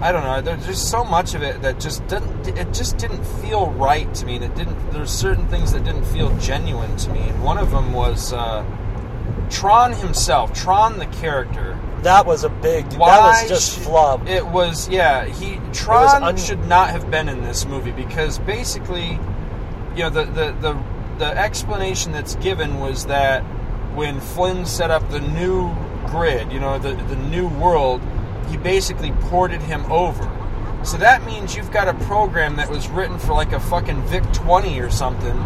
I don't know. There's just so much of it that just didn't. It just didn't feel right to me, and it didn't. There's certain things that didn't feel genuine to me, and one of them was uh, Tron himself, Tron the character. That was a big. Why that was just should- flub. It was yeah. He Tron un- should not have been in this movie because basically, you know, the the the, the explanation that's given was that when Flynn set up the new grid, you know, the the new world, he basically ported him over. So that means you've got a program that was written for like a fucking VIC 20 or something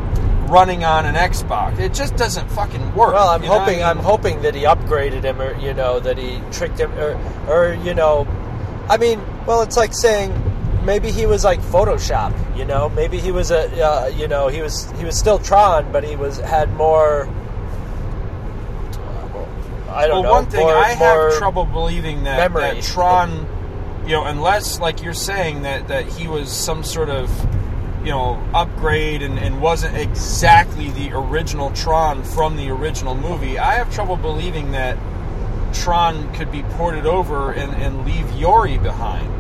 running on an Xbox. It just doesn't fucking work. Well, I'm you I hoping mean? I'm hoping that he upgraded him, or you know, that he tricked him, or, or you know, I mean, well, it's like saying maybe he was like Photoshop. You know, maybe he was a, uh, you know, he was he was still Tron, but he was had more. I don't well, know. one thing more, I have trouble believing that, that Tron, you know, unless like you're saying that that he was some sort of, you know, upgrade and, and wasn't exactly the original Tron from the original movie. I have trouble believing that Tron could be ported over and, and leave Yori behind.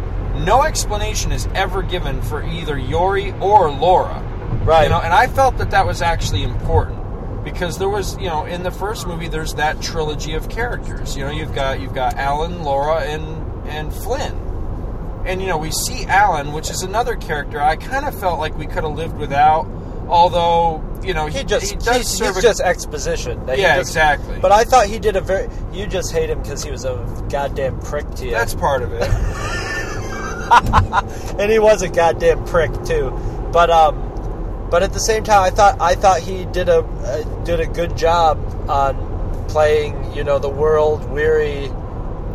No explanation is ever given for either Yori or Laura. Right. You know, and I felt that that was actually important because there was, you know, in the first movie there's that trilogy of characters. You know, you've got you've got Alan, Laura, and and Flynn. And you know, we see Alan, which is another character I kind of felt like we could have lived without. Although, you know, he, He just he does he's, he's a- just exposition. Yeah, just- exactly. But I thought he did a very. You just hate him because he was a goddamn prick to you. that's part of it. and he was a goddamn prick too. But um, but at the same time, I thought I thought he did a uh, did a good job on playing, you know, the world weary,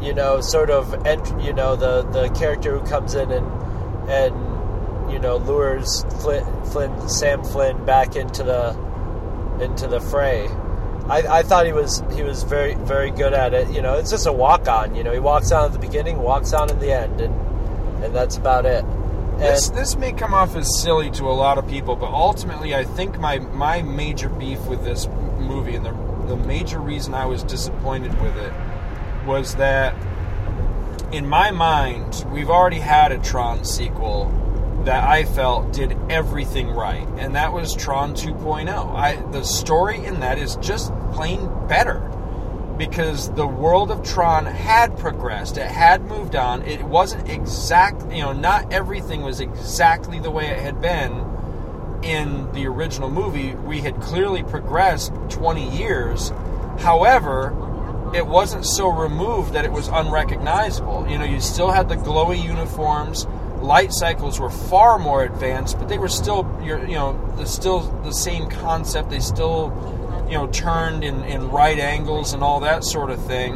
you know, sort of ent- you know the the character who comes in and and you know lures Flynn Sam Flynn back into the into the fray. I, I thought he was he was very very good at it. You know, it's just a walk on. You know, he walks on at the beginning, walks on in the end, and and that's about it. This this may come off as silly to a lot of people, but ultimately, I think my my major beef with this movie and the the major reason I was disappointed with it was that in my mind, we've already had a Tron sequel that I felt did everything right, and that was Tron 2.0. I the story in that is just plain better because the world of Tron had progressed, it had moved on. It wasn't exact, you know, not everything was exactly the way it had been in the original movie. We had clearly progressed 20 years. However, it wasn't so removed that it was unrecognizable. You know, you still had the glowy uniforms. Light cycles were far more advanced, but they were still, you know, still the same concept. They still, you know, turned in, in right angles and all that sort of thing.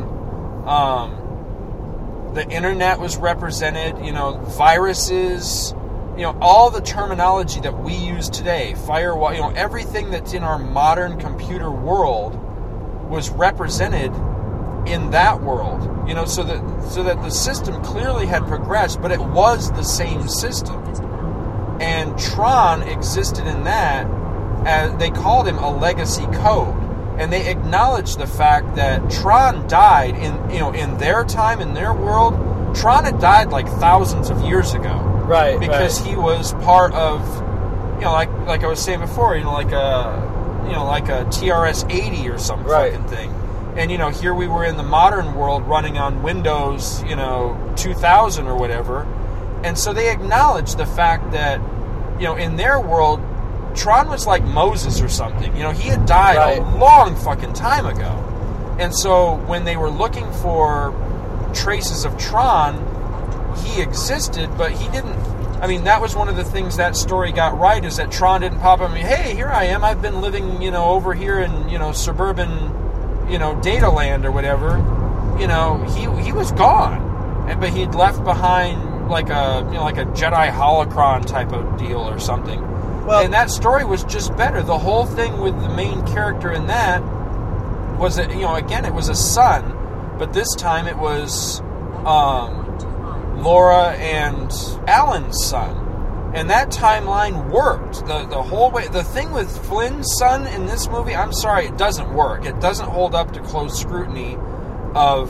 Um, the internet was represented. You know, viruses. You know, all the terminology that we use today, firewall. You know, everything that's in our modern computer world was represented in that world. You know, so that so that the system clearly had progressed, but it was the same system. And Tron existed in that as they called him a legacy code. And they acknowledged the fact that Tron died in you know in their time in their world. Tron had died like thousands of years ago right because right. he was part of you know like like I was saying before you know like a you know like a TRS 80 or some Right. fucking thing and you know here we were in the modern world running on Windows you know 2000 or whatever and so they acknowledged the fact that you know in their world Tron was like Moses or something you know he had died a long fucking time ago and so when they were looking for traces of Tron he existed, but he didn't. I mean, that was one of the things that story got right is that Tron didn't pop up and be, hey, here I am. I've been living, you know, over here in, you know, suburban, you know, data land or whatever. You know, he he was gone, and but he'd left behind like a you know like a Jedi holocron type of deal or something. Well- and that story was just better. The whole thing with the main character in that was that you know again it was a son, but this time it was um, Laura and Alan's son, and that timeline worked the the whole way. The thing with Flynn's son in this movie, I'm sorry, it doesn't work. It doesn't hold up to close scrutiny of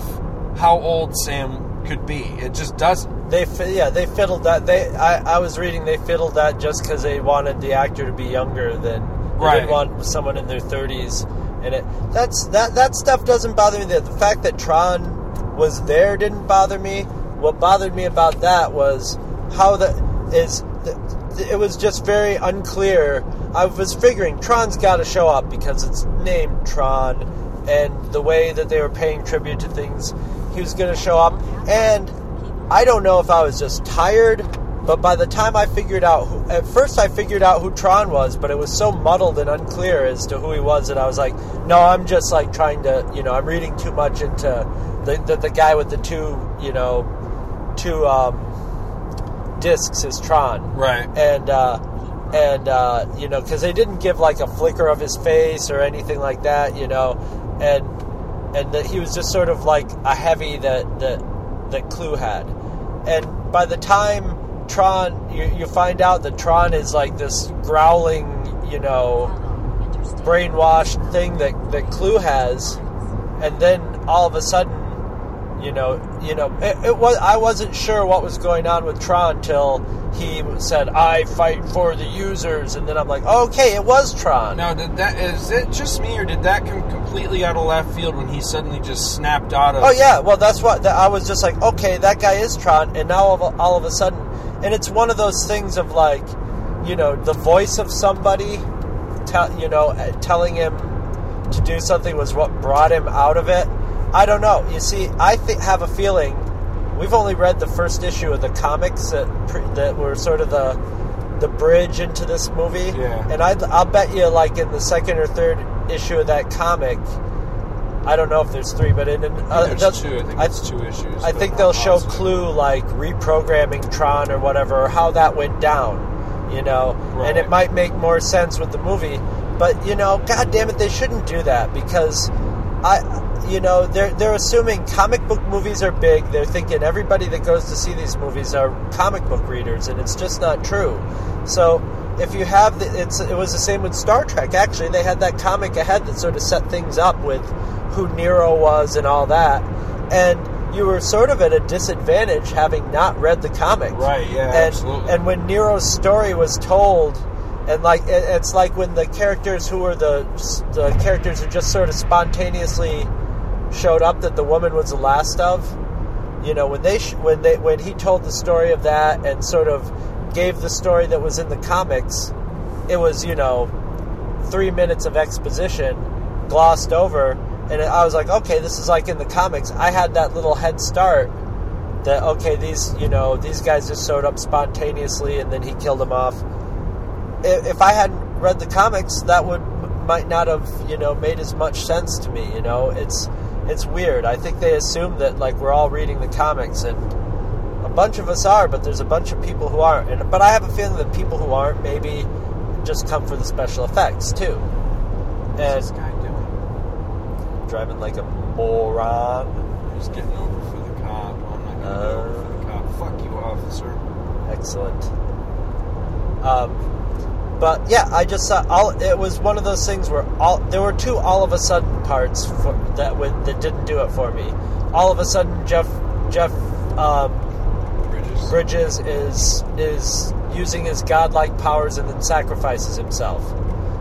how old Sam could be. It just doesn't. They yeah they fiddled that. They I, I was reading they fiddled that just because they wanted the actor to be younger than they Right. didn't want someone in their thirties. And it that's that that stuff doesn't bother me. The, the fact that Tron was there didn't bother me. What bothered me about that was how the is the, it was just very unclear. I was figuring Tron's got to show up because it's named Tron, and the way that they were paying tribute to things, he was going to show up. And I don't know if I was just tired, but by the time I figured out, who, at first I figured out who Tron was, but it was so muddled and unclear as to who he was that I was like, no, I'm just like trying to, you know, I'm reading too much into the the, the guy with the two, you know, two um, discs is Tron Right. and uh, and uh, you know because they didn't give like a flicker of his face or anything like that you know and and that he was just sort of like a heavy that that that CLU had. And by the time tron you, you find out that tron is like this growling you know oh, brainwashed thing that that CLU has and then all of a sudden you know, you know, it, it was. I wasn't sure what was going on with Tron till he said, "I fight for the users," and then I'm like, "Okay, it was Tron." Now, did that is it just me, or did that come completely out of left field when he suddenly just snapped out of? Oh yeah, well that's what that, I was just like, okay, that guy is Tron, and now all of, all of a sudden, and it's one of those things of like, you know, the voice of somebody, tell you know, telling him to do something was what brought him out of it. I don't know. You see, I th- have a feeling we've only read the first issue of the comics that pre- that were sort of the the bridge into this movie. Yeah. And I I'll bet you like in the second or third issue of that comic. I don't know if there's three, but in, think uh, there's two. I think I- it's two issues. I think they'll show positive. CLU like reprogramming Tron or whatever, or how that went down, you know, and it might make more sense with the movie. But you know, god damn it, they shouldn't do that because I, you know, they're they're assuming comic book movies are big. They're thinking everybody that goes to see these movies are comic book readers, and it's just not true. So if you have the, it's it was the same with Star Trek. Actually, they had that comic ahead that sort of set things up with who Nero was and all that, and you were sort of at a disadvantage having not read the comic. Right, yeah, and, absolutely. And when Nero's story was told, and like it's like when the characters who were the the characters who just sort of spontaneously showed up that the woman was the last of. You know, when they when they when he told the story of that and sort of gave the story that was in the comics, it was you know three minutes of exposition glossed over, and I was like, okay, this is like in the comics. I had that little head start that okay, these you know these guys just showed up spontaneously, and then he killed them off. If I hadn't read the comics, that would might not have you know made as much sense to me. You know, it's it's weird. I think they assume that like we're all reading the comics, and a bunch of us are, but there's a bunch of people who aren't. And but I have a feeling that people who aren't maybe just come for the special effects too. What's And this guy doing? driving like a moron. He's getting over for the cop. I'm not gonna get over for the cop. Fuck you, officer. Excellent. Um, but yeah, I just saw all. It was one of those things where all there were two all of a sudden parts for, that would, that didn't do it for me. All of a sudden, Jeff Jeff um, Bridges. Bridges is is using his godlike powers and then sacrifices himself.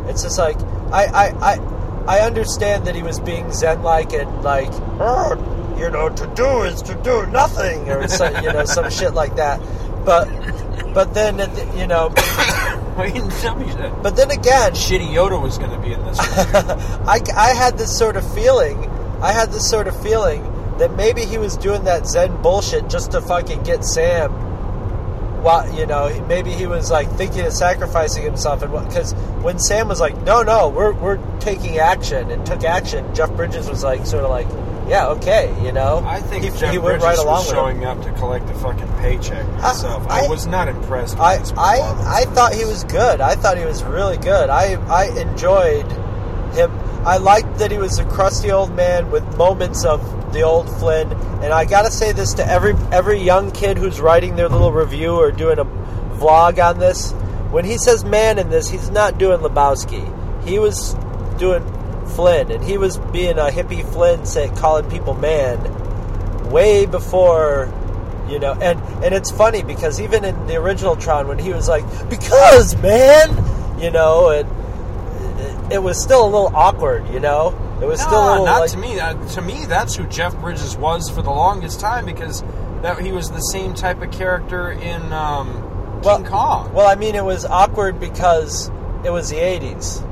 It's just like I I, I, I understand that he was being zen like and like "Oh, you know to do is to do nothing or some, you know some shit like that. But but then at the- you know Why you didn't tell me that? but then again Shitty Yoda was going to be in this. I, I had this sort of feeling. I had this sort of feeling that maybe he was doing that Zen bullshit just to fucking get Sam. Well, you know, maybe he was like thinking of sacrificing himself, and because when Sam was like, "No, no, we're we're taking action," and took action, Jeff Bridges was like, sort of like, "Yeah, okay," you know. I think he, Jeff he went Bridges right along was showing up to collect a fucking paycheck himself. I, I- was not impressed with I, I, I thought he was good. I thought he was really good. I, I enjoyed him. I liked that he was a crusty old man with moments of the old Flynn. And I gotta say this to every every young kid who's writing their little review or doing a vlog on this. When he says man in this, he's not doing Lebowski. He was doing Flynn, and he was being a hippie Flynn, say, calling people man, way before, you know. And and it's funny because even in the original Tron, when he was like, "Because man," you know, and it, it was still a little awkward, you know. It was still a little not like, to me. Uh, to me, that's who Jeff Bridges was for the longest time because that he was the same type of character in um, well, King Kong. Well, I mean, it was awkward because it was the '80s,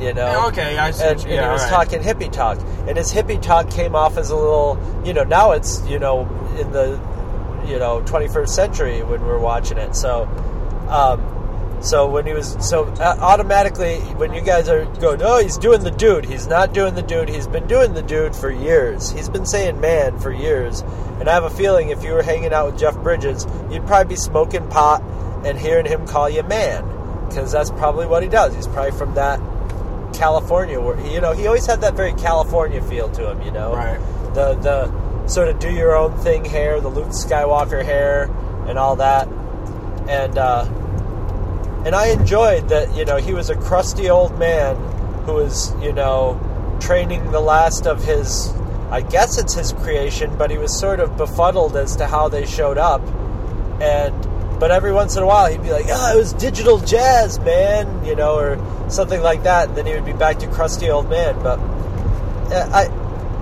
you know. Okay, I see. and, you- and he was right. talking hippie talk, and his hippie talk came off as a little, you know. Now it's you know in the you know 21st century when we're watching it. So, um, so when he was so uh, automatically when you guys are going, oh, he's doing the dude. He's not doing the dude. He's been doing the dude for years. He's been saying man for years. And I have a feeling if you were hanging out with Jeff Bridges, you'd probably be smoking pot and hearing him call you man, because that's probably what he does. He's probably from that California, where you know he always had that very California feel to him. You know, Right. The the sort of do your own thing hair, the Luke Skywalker hair, and all that, and uh, and I enjoyed that. You know, he was a crusty old man who was you know training the last of his. I guess it's his creation, but he was sort of befuddled as to how they showed up, and but every once in a while he'd be like, "Oh, it was digital jazz, man," you know, or something like that, and then he would be back to crusty old man. But uh, I,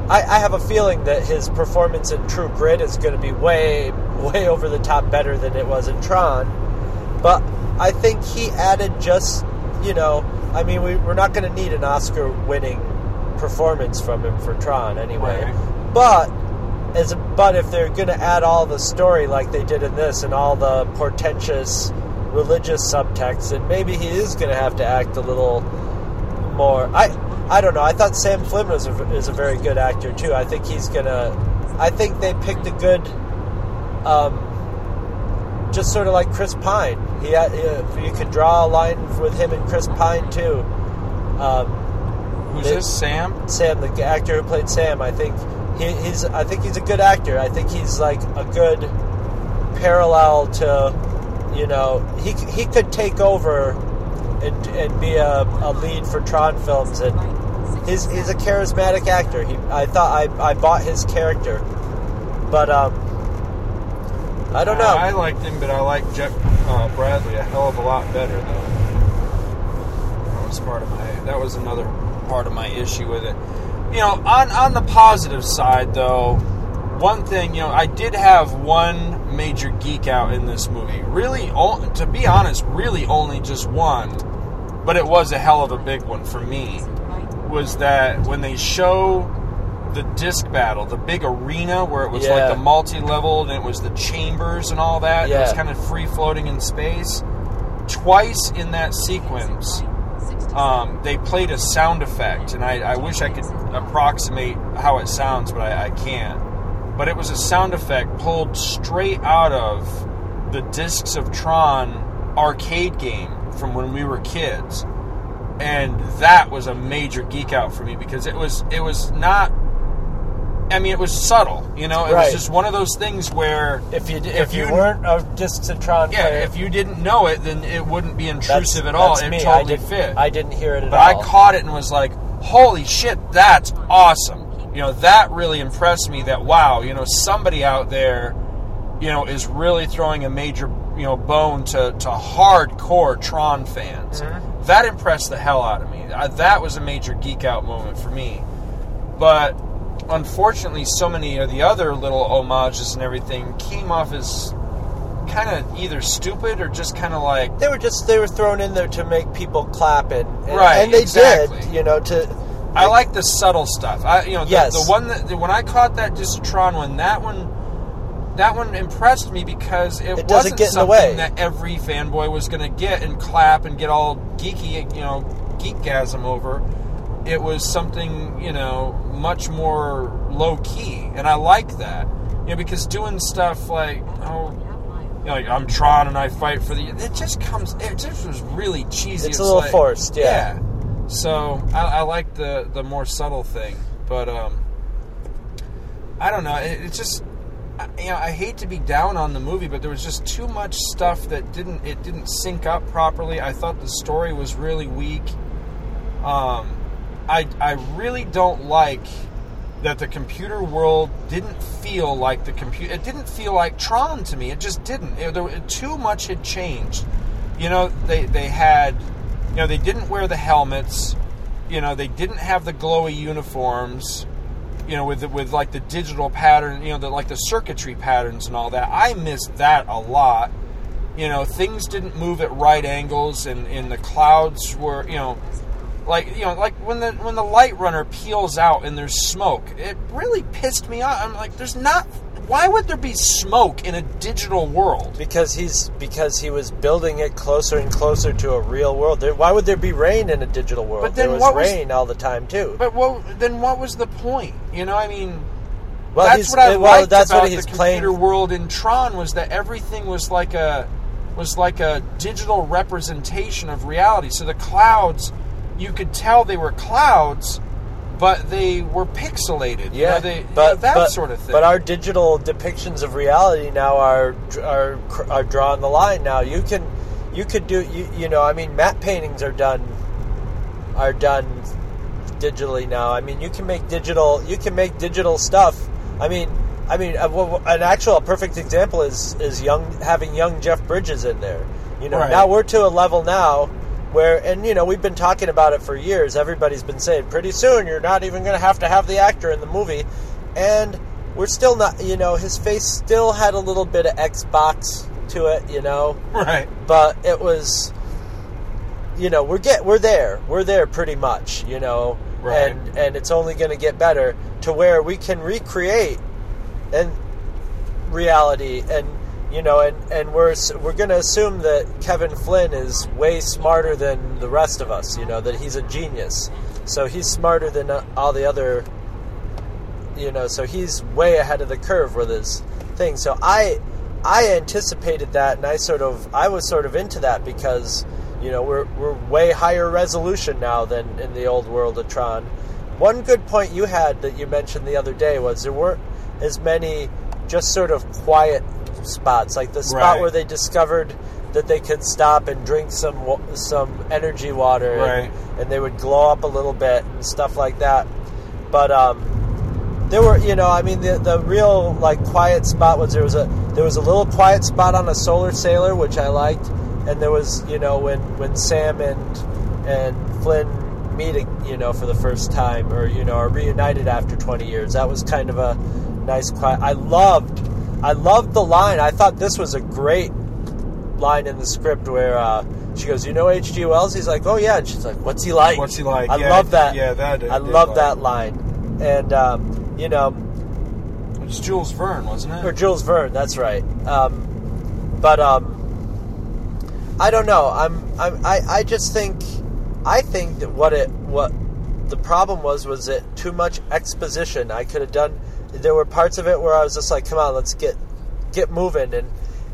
I, I have a feeling that his performance in True Grit is going to be way, way over the top better than it was in Tron. But I think he added just, you know, I mean, we, we're not going to need an Oscar-winning performance from him for Tron anyway. Right. But as but if they're going to add all the story like they did in this and all the portentous religious subtext, then maybe he is going to have to act a little more. I I don't know. I thought Sam Flynn was a, is a very good actor too. I think he's gonna. I think they picked a good. Um, just sort of like Chris Pine. He had, uh, you could draw a line with him and Chris Pine too. Um, Who's They- this? Sam? Sam, the actor who played Sam, I think he, he's. I think he's a good actor. I think he's like a good parallel to, you know, he he could take over and and be a, a lead for Tron films, and he's he's a charismatic actor. He, I thought I I bought his character, but um, I don't know. I liked him, but I like Jeff uh, Bradley a hell of a lot better, though. That was part of my. That was another part of my issue with it. You know, on on the positive side, though, one thing you know, I did have one major geek out in this movie. Really, to be honest, really only just one, but it was a hell of a big one for me. Was that when they show the disc battle, the big arena where it was Yeah. like the multi-leveled and it was the chambers and all that. Yeah. It was kind of free floating in space. Twice in that sequence, um, they played a sound effect, and I, I wish I could approximate how it sounds, but I, I can't. But it was a sound effect pulled straight out of the Discs of Tron arcade game from when we were kids, and that was a major geek out for me because it was it was not. I mean, it was subtle, you know. It Right. was just one of those things where if you if, if you, you- weren't a Discs Tron yeah, player, if you didn't know it, then it wouldn't be intrusive at all. It me. I totally didn't, fit. I didn't hear it at but all. I caught it and was like, "Holy shit, that's awesome!" You know, that really impressed me. That wow, you know, somebody out there, you know, is really throwing a major, you know, bone to to hardcore Tron fans. Mm-hmm. That impressed the hell out of me. I, that was a major geek out moment for me. But unfortunately, so many of the other little homages and everything came off as kind of either stupid or just kind of like they were just they were thrown in there to make people clap and, and Right, and they exactly. did you know to I like the subtle stuff. I, you know, the, Yes. the one that the, when I caught that Discs of Tron one, that one, that one impressed me because it, It wasn't get in the something that every fanboy was going to get and clap and get all geeky, you know, geekgasm over. It was something, you know, much more low key, and I like that. You know, because doing stuff like, oh, you know, like, I'm Tron and I fight for the. It just comes. It just was really cheesy. It's a little like- forced, yeah. So I, I like the the more subtle thing, but um, I don't know. It, it just you know, I hate to be down on the movie, but there was just too much stuff that didn't it didn't sync up properly. I thought the story was really weak. Um, I I really don't like that the computer world didn't feel like the computer. It didn't feel like Tron to me. It just didn't. It, there, too much had changed. You know, they they had, you know, they didn't wear the helmets. You know, they didn't have the glowy uniforms. You know, with the, with like the digital pattern. You know, the like the circuitry patterns and all that. I missed that a lot. You know, things didn't move at right angles, and, and the clouds were, you know, like you know like when the when the light runner peels out and there's smoke it really pissed me off i'm like there's not why would there be smoke in a digital world because he's because he was building it closer and closer to a real world. There, why would there be rain in a digital world? But then there was what was- rain all the time too. but well then what was the point you know i mean well, that's what i eh, well, liked that's about what he's the playing. computer world in tron was that everything was like a was like a digital representation of reality so the clouds you could tell they were clouds but they were pixelated you Yeah, know, they, you but know, that but, sort of thing But our digital depictions of reality now are are are drawing the line. Now you can you could do you you know I mean matte paintings are done are done digitally now. I mean you can make digital you can make digital stuff. I mean I mean uh, an actual perfect example is is young having young Jeff Bridges in there. You know Right. now we're to a level now where and you know we've been talking about it for years. Everybody's been saying pretty soon you're not even going to have to have the actor in the movie. And we're still not you know his face still had a little bit of xbox to it you know? Right. But it was you know we're get we're there. We're there pretty much you know? Right. and and it's only going to get better to where we can recreate and reality and you know and and we're we're going to assume that Kevin Flynn is way smarter than the rest of us you know that he's a genius. So he's smarter than uh, all the other you know so he's way ahead of the curve with his thing. So i i anticipated that and i sort of i was sort of into that because you know we're we're way higher resolution now than in the old world of tron. One good point you had that you mentioned the other day was there weren't as many just sort of quiet spots like the spot Right. where they discovered that they could stop and drink some some energy water and- Right. and they would glow up a little bit and stuff like that but um there were you know i mean the, the real like quiet spot was there was a there was a little quiet spot on a solar sailor which i liked and there was you know when when sam and and flynn meet you know for the first time or you know are reunited after 20 years that was kind of a nice quiet i loved i loved the line i thought this was a great line in the script where uh, she goes, "You know H.G. Wells?" He's like, "Oh yeah," and she's like, "What's he like?" What's he like? I Yeah, love that. yeah, that I I love like. that line, and um, you know, It was Jules Verne, wasn't it? or Jules Verne. That's right. Um, but um, I don't know. I'm, I'm I, I just think I think that what it what the problem was was it too much exposition. I could have done. There were parts of it where I was just like, "Come on, let's get get moving." And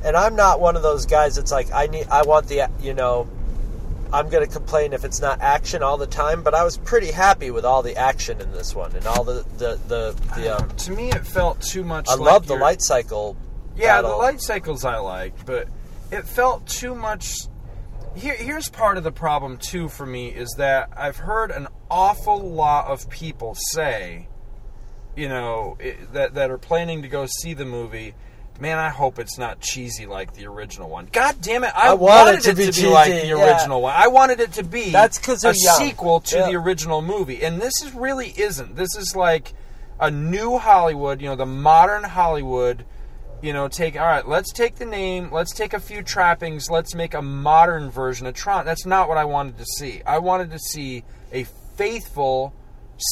and I'm not one of those guys that's like, "I need I want the you know." I'm going to complain if it's not action all the time, but I was pretty happy with all the action in this one and all the the the, the um, to me, it felt too much. I like love the light cycle. Yeah, battle. the light cycles I liked, but it felt too much. Here, here's part of the problem too for me is that I've heard an awful lot of people say, you know, it, that that are planning to go see the movie. Man, I hope it's not cheesy like the original one. God damn it! I, I wanted it to be to be like the yeah. original one. I wanted it to be that's because a young. sequel to Yeah. the original movie, and this is really isn't. This is like a new Hollywood. You know, the modern Hollywood you know, take all right. Let's take the name. Let's take a few trappings. Let's make a modern version of Tron. That's not what I wanted to see. I wanted to see a faithful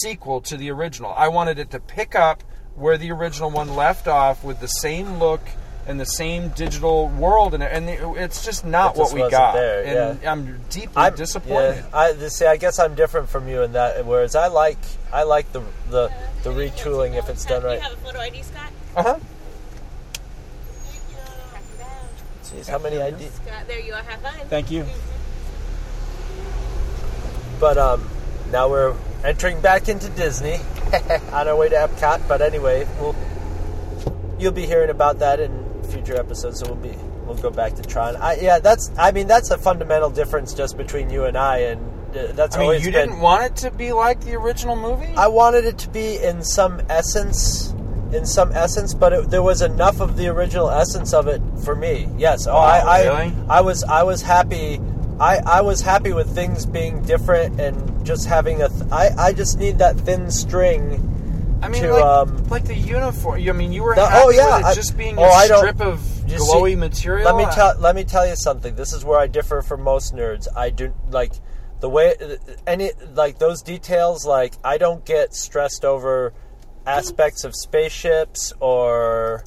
sequel to the original. I wanted it to pick up where the original one left off with the same look and the same digital world, and and it's just not It what we wasn't got. there, and. I'm deeply I'm disappointed. Yeah, I see. I guess I'm different from you in that. Whereas I like I like the the, the retooling if it's done Do right. you have a photo ID, Scott? Uh huh. Jeez, how many ideas? Scott, there you are. Have fun. Thank you. But um, now we're entering back into Disney on our way to Epcot. But anyway, we'll you'll be hearing about that in future episodes. So we'll be we'll go back to Tron. I, yeah, that's I mean that's a fundamental difference just between you and I, and uh, that's I mean, always you been. didn't want it to be like the original movie. I wanted it to be in some essence, in some essence, but it, there was enough of the original essence of it for me. Yes. Oh, I, I, really? I was, I was happy. I, I was happy with things being different and just having a. Th- I, I just need that thin string. I mean, to, like, um, like the uniform. I mean, you were The- happy oh, yeah, with I- just being oh, a I strip of You see, glowy material. Let me tell. Let me tell you something. This is where I differ from most nerds. I do like the way any like those details. Like I don't get stressed over aspects of spaceships or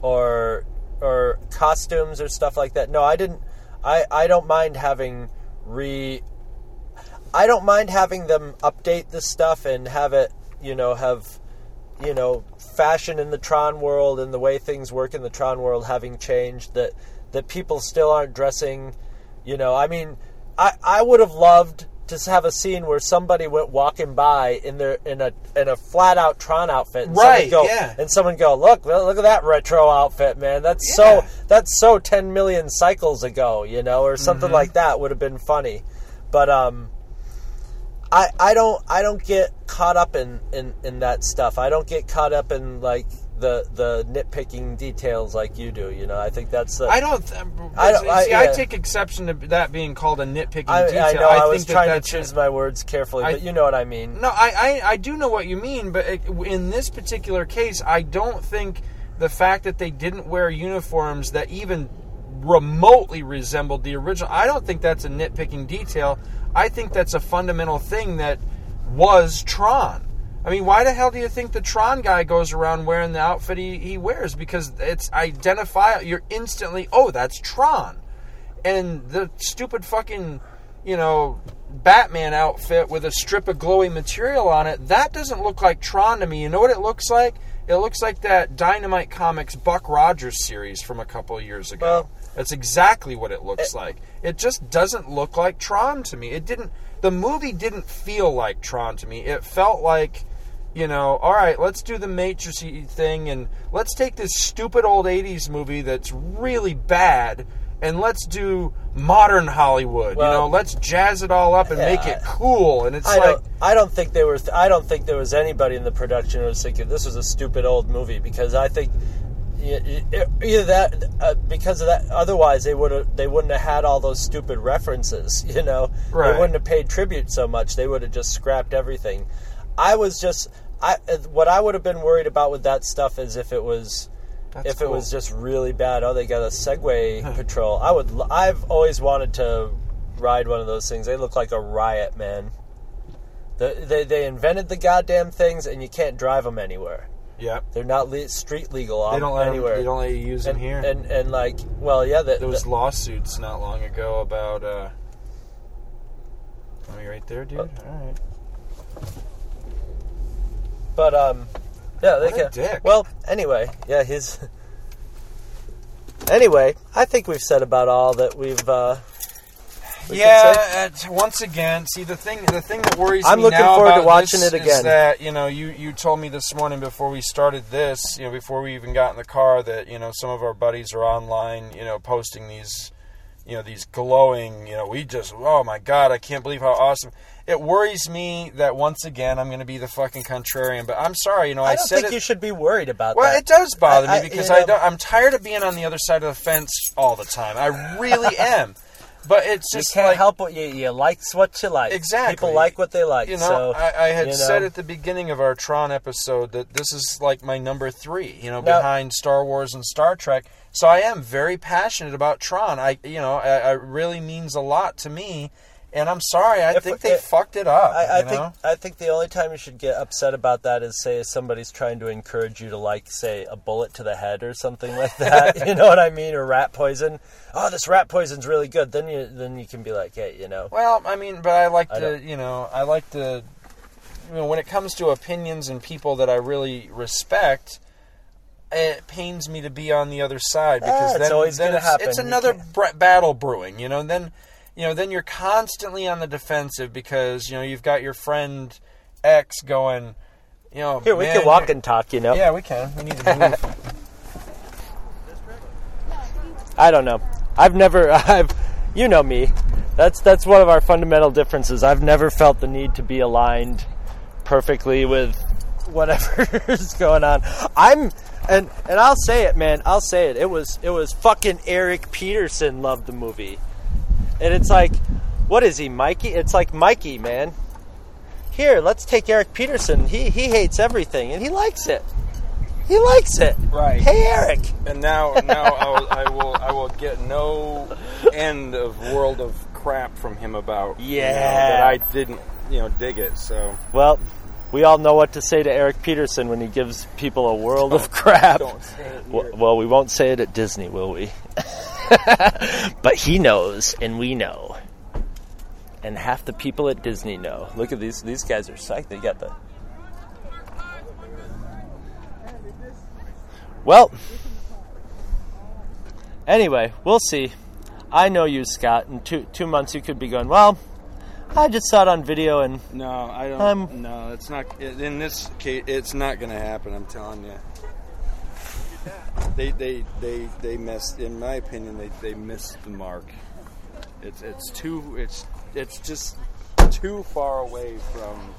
or or costumes or stuff like that. No, I didn't. I I don't mind having re. I don't mind having them update this stuff and have it, you know, have you know, fashion in the Tron world and the way things work in the Tron world having changed that that people still aren't dressing, you know, I mean, I I would have loved to have a scene where somebody went walking by in their in a in a flat out Tron outfit and Right, go yeah. and someone go, "Look, look at that retro outfit, man. That's Yeah. so that's so 10 million cycles ago, you know, or something Mm-hmm. like that would have been funny." But um I, I don't I don't get caught up in, in, in that stuff. I don't get caught up in like the the nitpicking details like you do. You know, I think that's. Uh, I don't. Th- I don't- I- see, I yeah. take exception to that being called a nitpicking I, detail. I know. I, was think that trying to choose my words carefully, I- but you know what I mean. No, I, I, I do know what you mean, but it, in this particular case, I don't think the fact that they didn't wear uniforms that even remotely resembled the original, I don't think that's a nitpicking detail. I think that's a fundamental thing that was Tron. I mean, why the hell do you think the Tron guy goes around wearing the outfit he, he wears? Because it's identifiable. You're instantly, oh, that's Tron. And the stupid fucking, you know, Batman outfit with a strip of glowy material on it, that doesn't look like Tron to me. You know what it looks like? It looks like that Dynamite Comics Buck Rogers series from a couple of years ago. Well- That's exactly what it looks like. It just doesn't look like Tron to me. It didn't. The movie didn't feel like Tron to me. It felt like, you know, all right, let's do the Matrix thing and let's take this stupid old '80s movie that's really bad and let's do modern Hollywood. you know, let's jazz it all up and make it cool. And it's I like, don't. I don't think they were. I don't think there was anybody in the production who was thinking this was a stupid old movie because I think either that uh, because of that. Otherwise, they would have. They wouldn't have had all those stupid references. You know, Right. they wouldn't have paid tribute so much. They would have just scrapped everything. I was just. I what I would have been worried about with that stuff is if it was. That's if it was just really bad, oh, they got a Segway patrol. I would. l- I've always wanted to ride one of those things. They look like a riot, man. The, they they invented the goddamn things, and you can't drive them anywhere. Yeah, They're not le- street legal they don't let anywhere. they don't let you use them here. and and like, well, yeah, the, there was the- lawsuits not long ago about. uh Are you right there, dude? Uh, all right. but um, yeah, they What can. dick. Well, anyway, yeah, his. Anyway, I think we've said about all that we've. uh we yeah, once again, see the thing. The thing that worries I'm me looking now forward to about watching this it again. Is that you know, you you told me this morning before we started this, you know, before we even got in the car, that you know some of our buddies are online, you know, posting these, you know, these glowing, you know, we just, oh my god, I can't believe how awesome. It worries me that once again I'm going to be the fucking contrarian, but I'm sorry, you know, I, I don't said think it. you should be worried about Well, that. Well, it does bother I- I- me because you I don't, I'm tired of being on the other side of the fence all the time. I really am. But it's You just can't like help what you you like what you like. Exactly. People like what they like. you know, so, I, I had you know. said at the beginning of our Tron episode that this is like my number three, you know, Now- behind Star Wars and Star Trek. So I am very passionate about Tron. I, you know, I, I really means a lot to me. And I'm sorry, I If- think they if- fucked it up. I, I think know? I think the only time you should get upset about that is say if somebody's trying to encourage you to like say a bullet to the head or something like that. you know what I mean? Or rat poison. Oh, this rat poison's really good. Then you then you can be like, hey, you know. Well, I mean, but I like I to, you know, I like to, you know, when it comes to opinions and people that I really respect, it pains me to be on the other side because Ah, it's then, always then it's, happen. it's another battle brewing, you know. And then, you know, then you're constantly on the defensive because you know you've got your friend X going, you know, Here we "Man, can walk and talk. You know. yeah, we can. We need to move. I don't know. I've never. I've. You know me. That's that's one of our fundamental differences. I've never felt the need to be aligned perfectly with whatever is going on. I'm and and I'll say it, man. I'll say it. It was it was fucking Eric Peterson loved the movie, and it's like, what is he, Mikey? It's like Mikey, man. Here, let's take Eric Peterson. He he hates everything, and he likes it. He likes it. Right. Hey, Eric. And now, now I'll, I will, I will get no end of world of crap from him about. you know, Yeah. that I didn't, you know, dig it. So Well, we all know what to say to Eric Peterson when he gives people a world of crap. don't say it Well, well, we won't say it at Disney, will we? but he knows, and we know. And half the people at Disney know. Look at these; these guys are psyched. They got the. Well, anyway, we'll see. I know you, Scott. In two two months, you could be going. Well, I just saw it on video, and no, I don't. Um, no, it's not. In this case, it's not going to happen. I'm telling you. They, they, they, they missed. In my opinion, they, they missed the mark. It's, it's too. It's, it's just too far away from.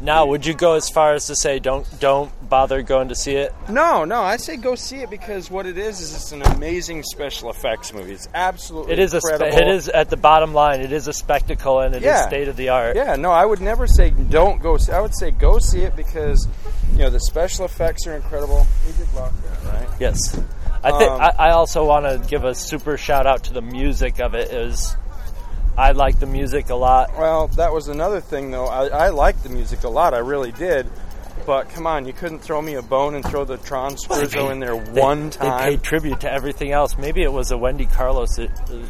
Now would you go as far as to say don't don't bother going to see it? No, no, I say go see it because what it is is it's an amazing special effects movie. It's absolutely It is a spe- it is at the bottom line. It is a spectacle and it is Yeah. state of the art. Yeah, no, I would never say don't go. See, I would say go see it because you know the special effects are incredible. We did lock that, right? Yes, I think Um, I, I also want to give a super shout out to the music of it. Is I like the music a lot. Well, that was another thing though. I, I liked the music a lot. I really did. But come on, you couldn't throw me a bone and throw the Tron Scherzo in there They- one They time. paid tribute to everything else. Maybe it was a Wendy Carlos uh,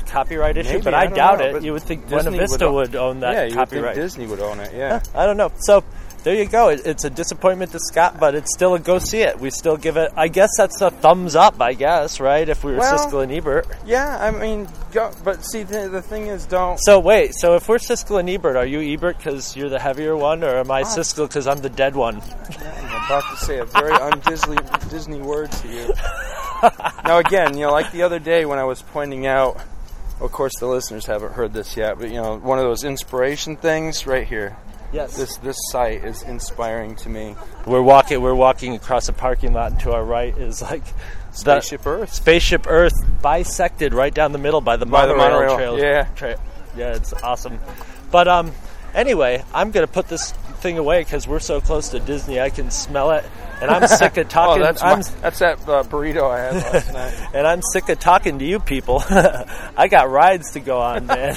copyright issue, Maybe, but I, don't doubt know, it. You would think Disney Buena Vista own- would own that yeah, you copyright. would think Disney would own it. Yeah. I don't know. So there you go. It, it's a disappointment to Scott, but it's still a go see it. We still give it. I guess that's a thumbs up. I guess right if we were Well- Siskel and Ebert. Yeah, I mean, go, but see, the, the thing is, don't. So wait. So if we're Siskel and Ebert, are you Ebert because you're the heavier one, or am I Ah. Siskel because I'm the dead one? I'm about to say a very un-Disney Disney word to you. now, again, you know, like the other day when I was pointing out, of course, the listeners haven't heard this yet, but you know, one of those inspiration things right here. Yes. This this site is inspiring to me. we're walking. We're walking across a parking lot, and to our right is like Spaceship Earth. Spaceship Earth bisected right down the middle by the By the monorail, monorail, trail. yeah. tra- yeah, it's awesome. But um, anyway, I'm gonna put this thing away because we're so close to Disney. I can smell it, and I'm sick of Oh, talking. that's my, that's that uh, burrito I had last night. and I'm sick of talking to you people. I got rides to go on, man.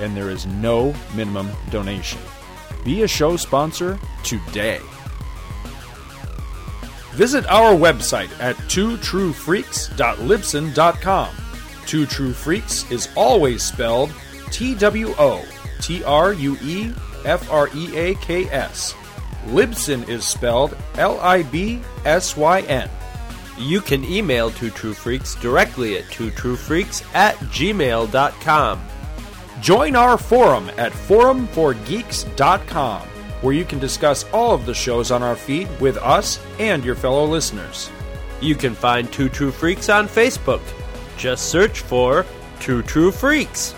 and there is no minimum donation. Be a show sponsor today. Visit our website at twotruefreaks.libsyn.com. Two True Freaks is always spelled T W O T R U E F R E A K S. Libsyn is spelled L I B S Y N. you can email Two True Freaks directly at twotruefreaks at gmail.com. Join our forum at forumforgeeks.com, where you can discuss all of the shows on our feed with us and your fellow listeners. You can find Two True Freaks on Facebook. Just search for Two True Freaks.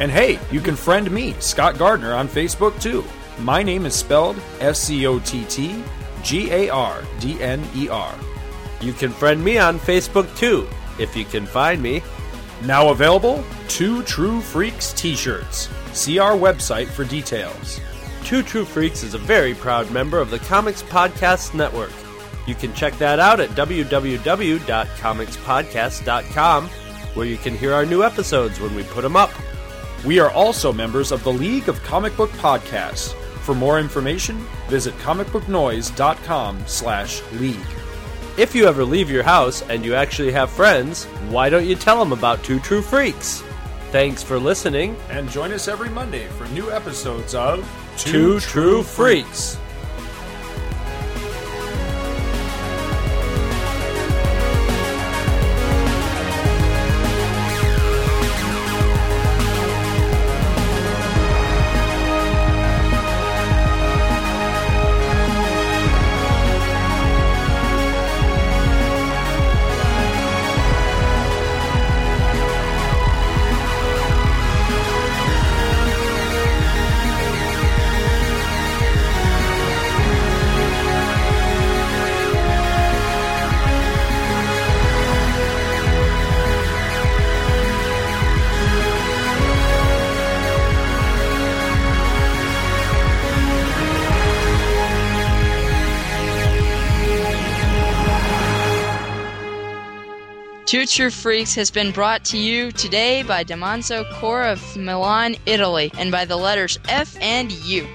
And hey, you can friend me, Scott Gardner, on Facebook too. My name is spelled S C O T T G A R D N E R. You can friend me on Facebook too, if you can find me. Now available, two True Freaks t shirts. See our website for details. Two True Freaks is a very proud member of the Comics Podcast Network. You can check that out at www.comicspodcast.com where you can hear our new episodes when we put them up. We are also members of the League of Comic Book Podcasts. For more information, visit comicbooknoise.com slash league. If you ever leave your house and you actually have friends, why don't you tell them about Two True Freaks? Thanks for listening. And join us every Monday for new episodes of Two True Freaks. Two True Freaks has been brought to you today by Damanzo Core of Milan, Italy, and by the letters F and U.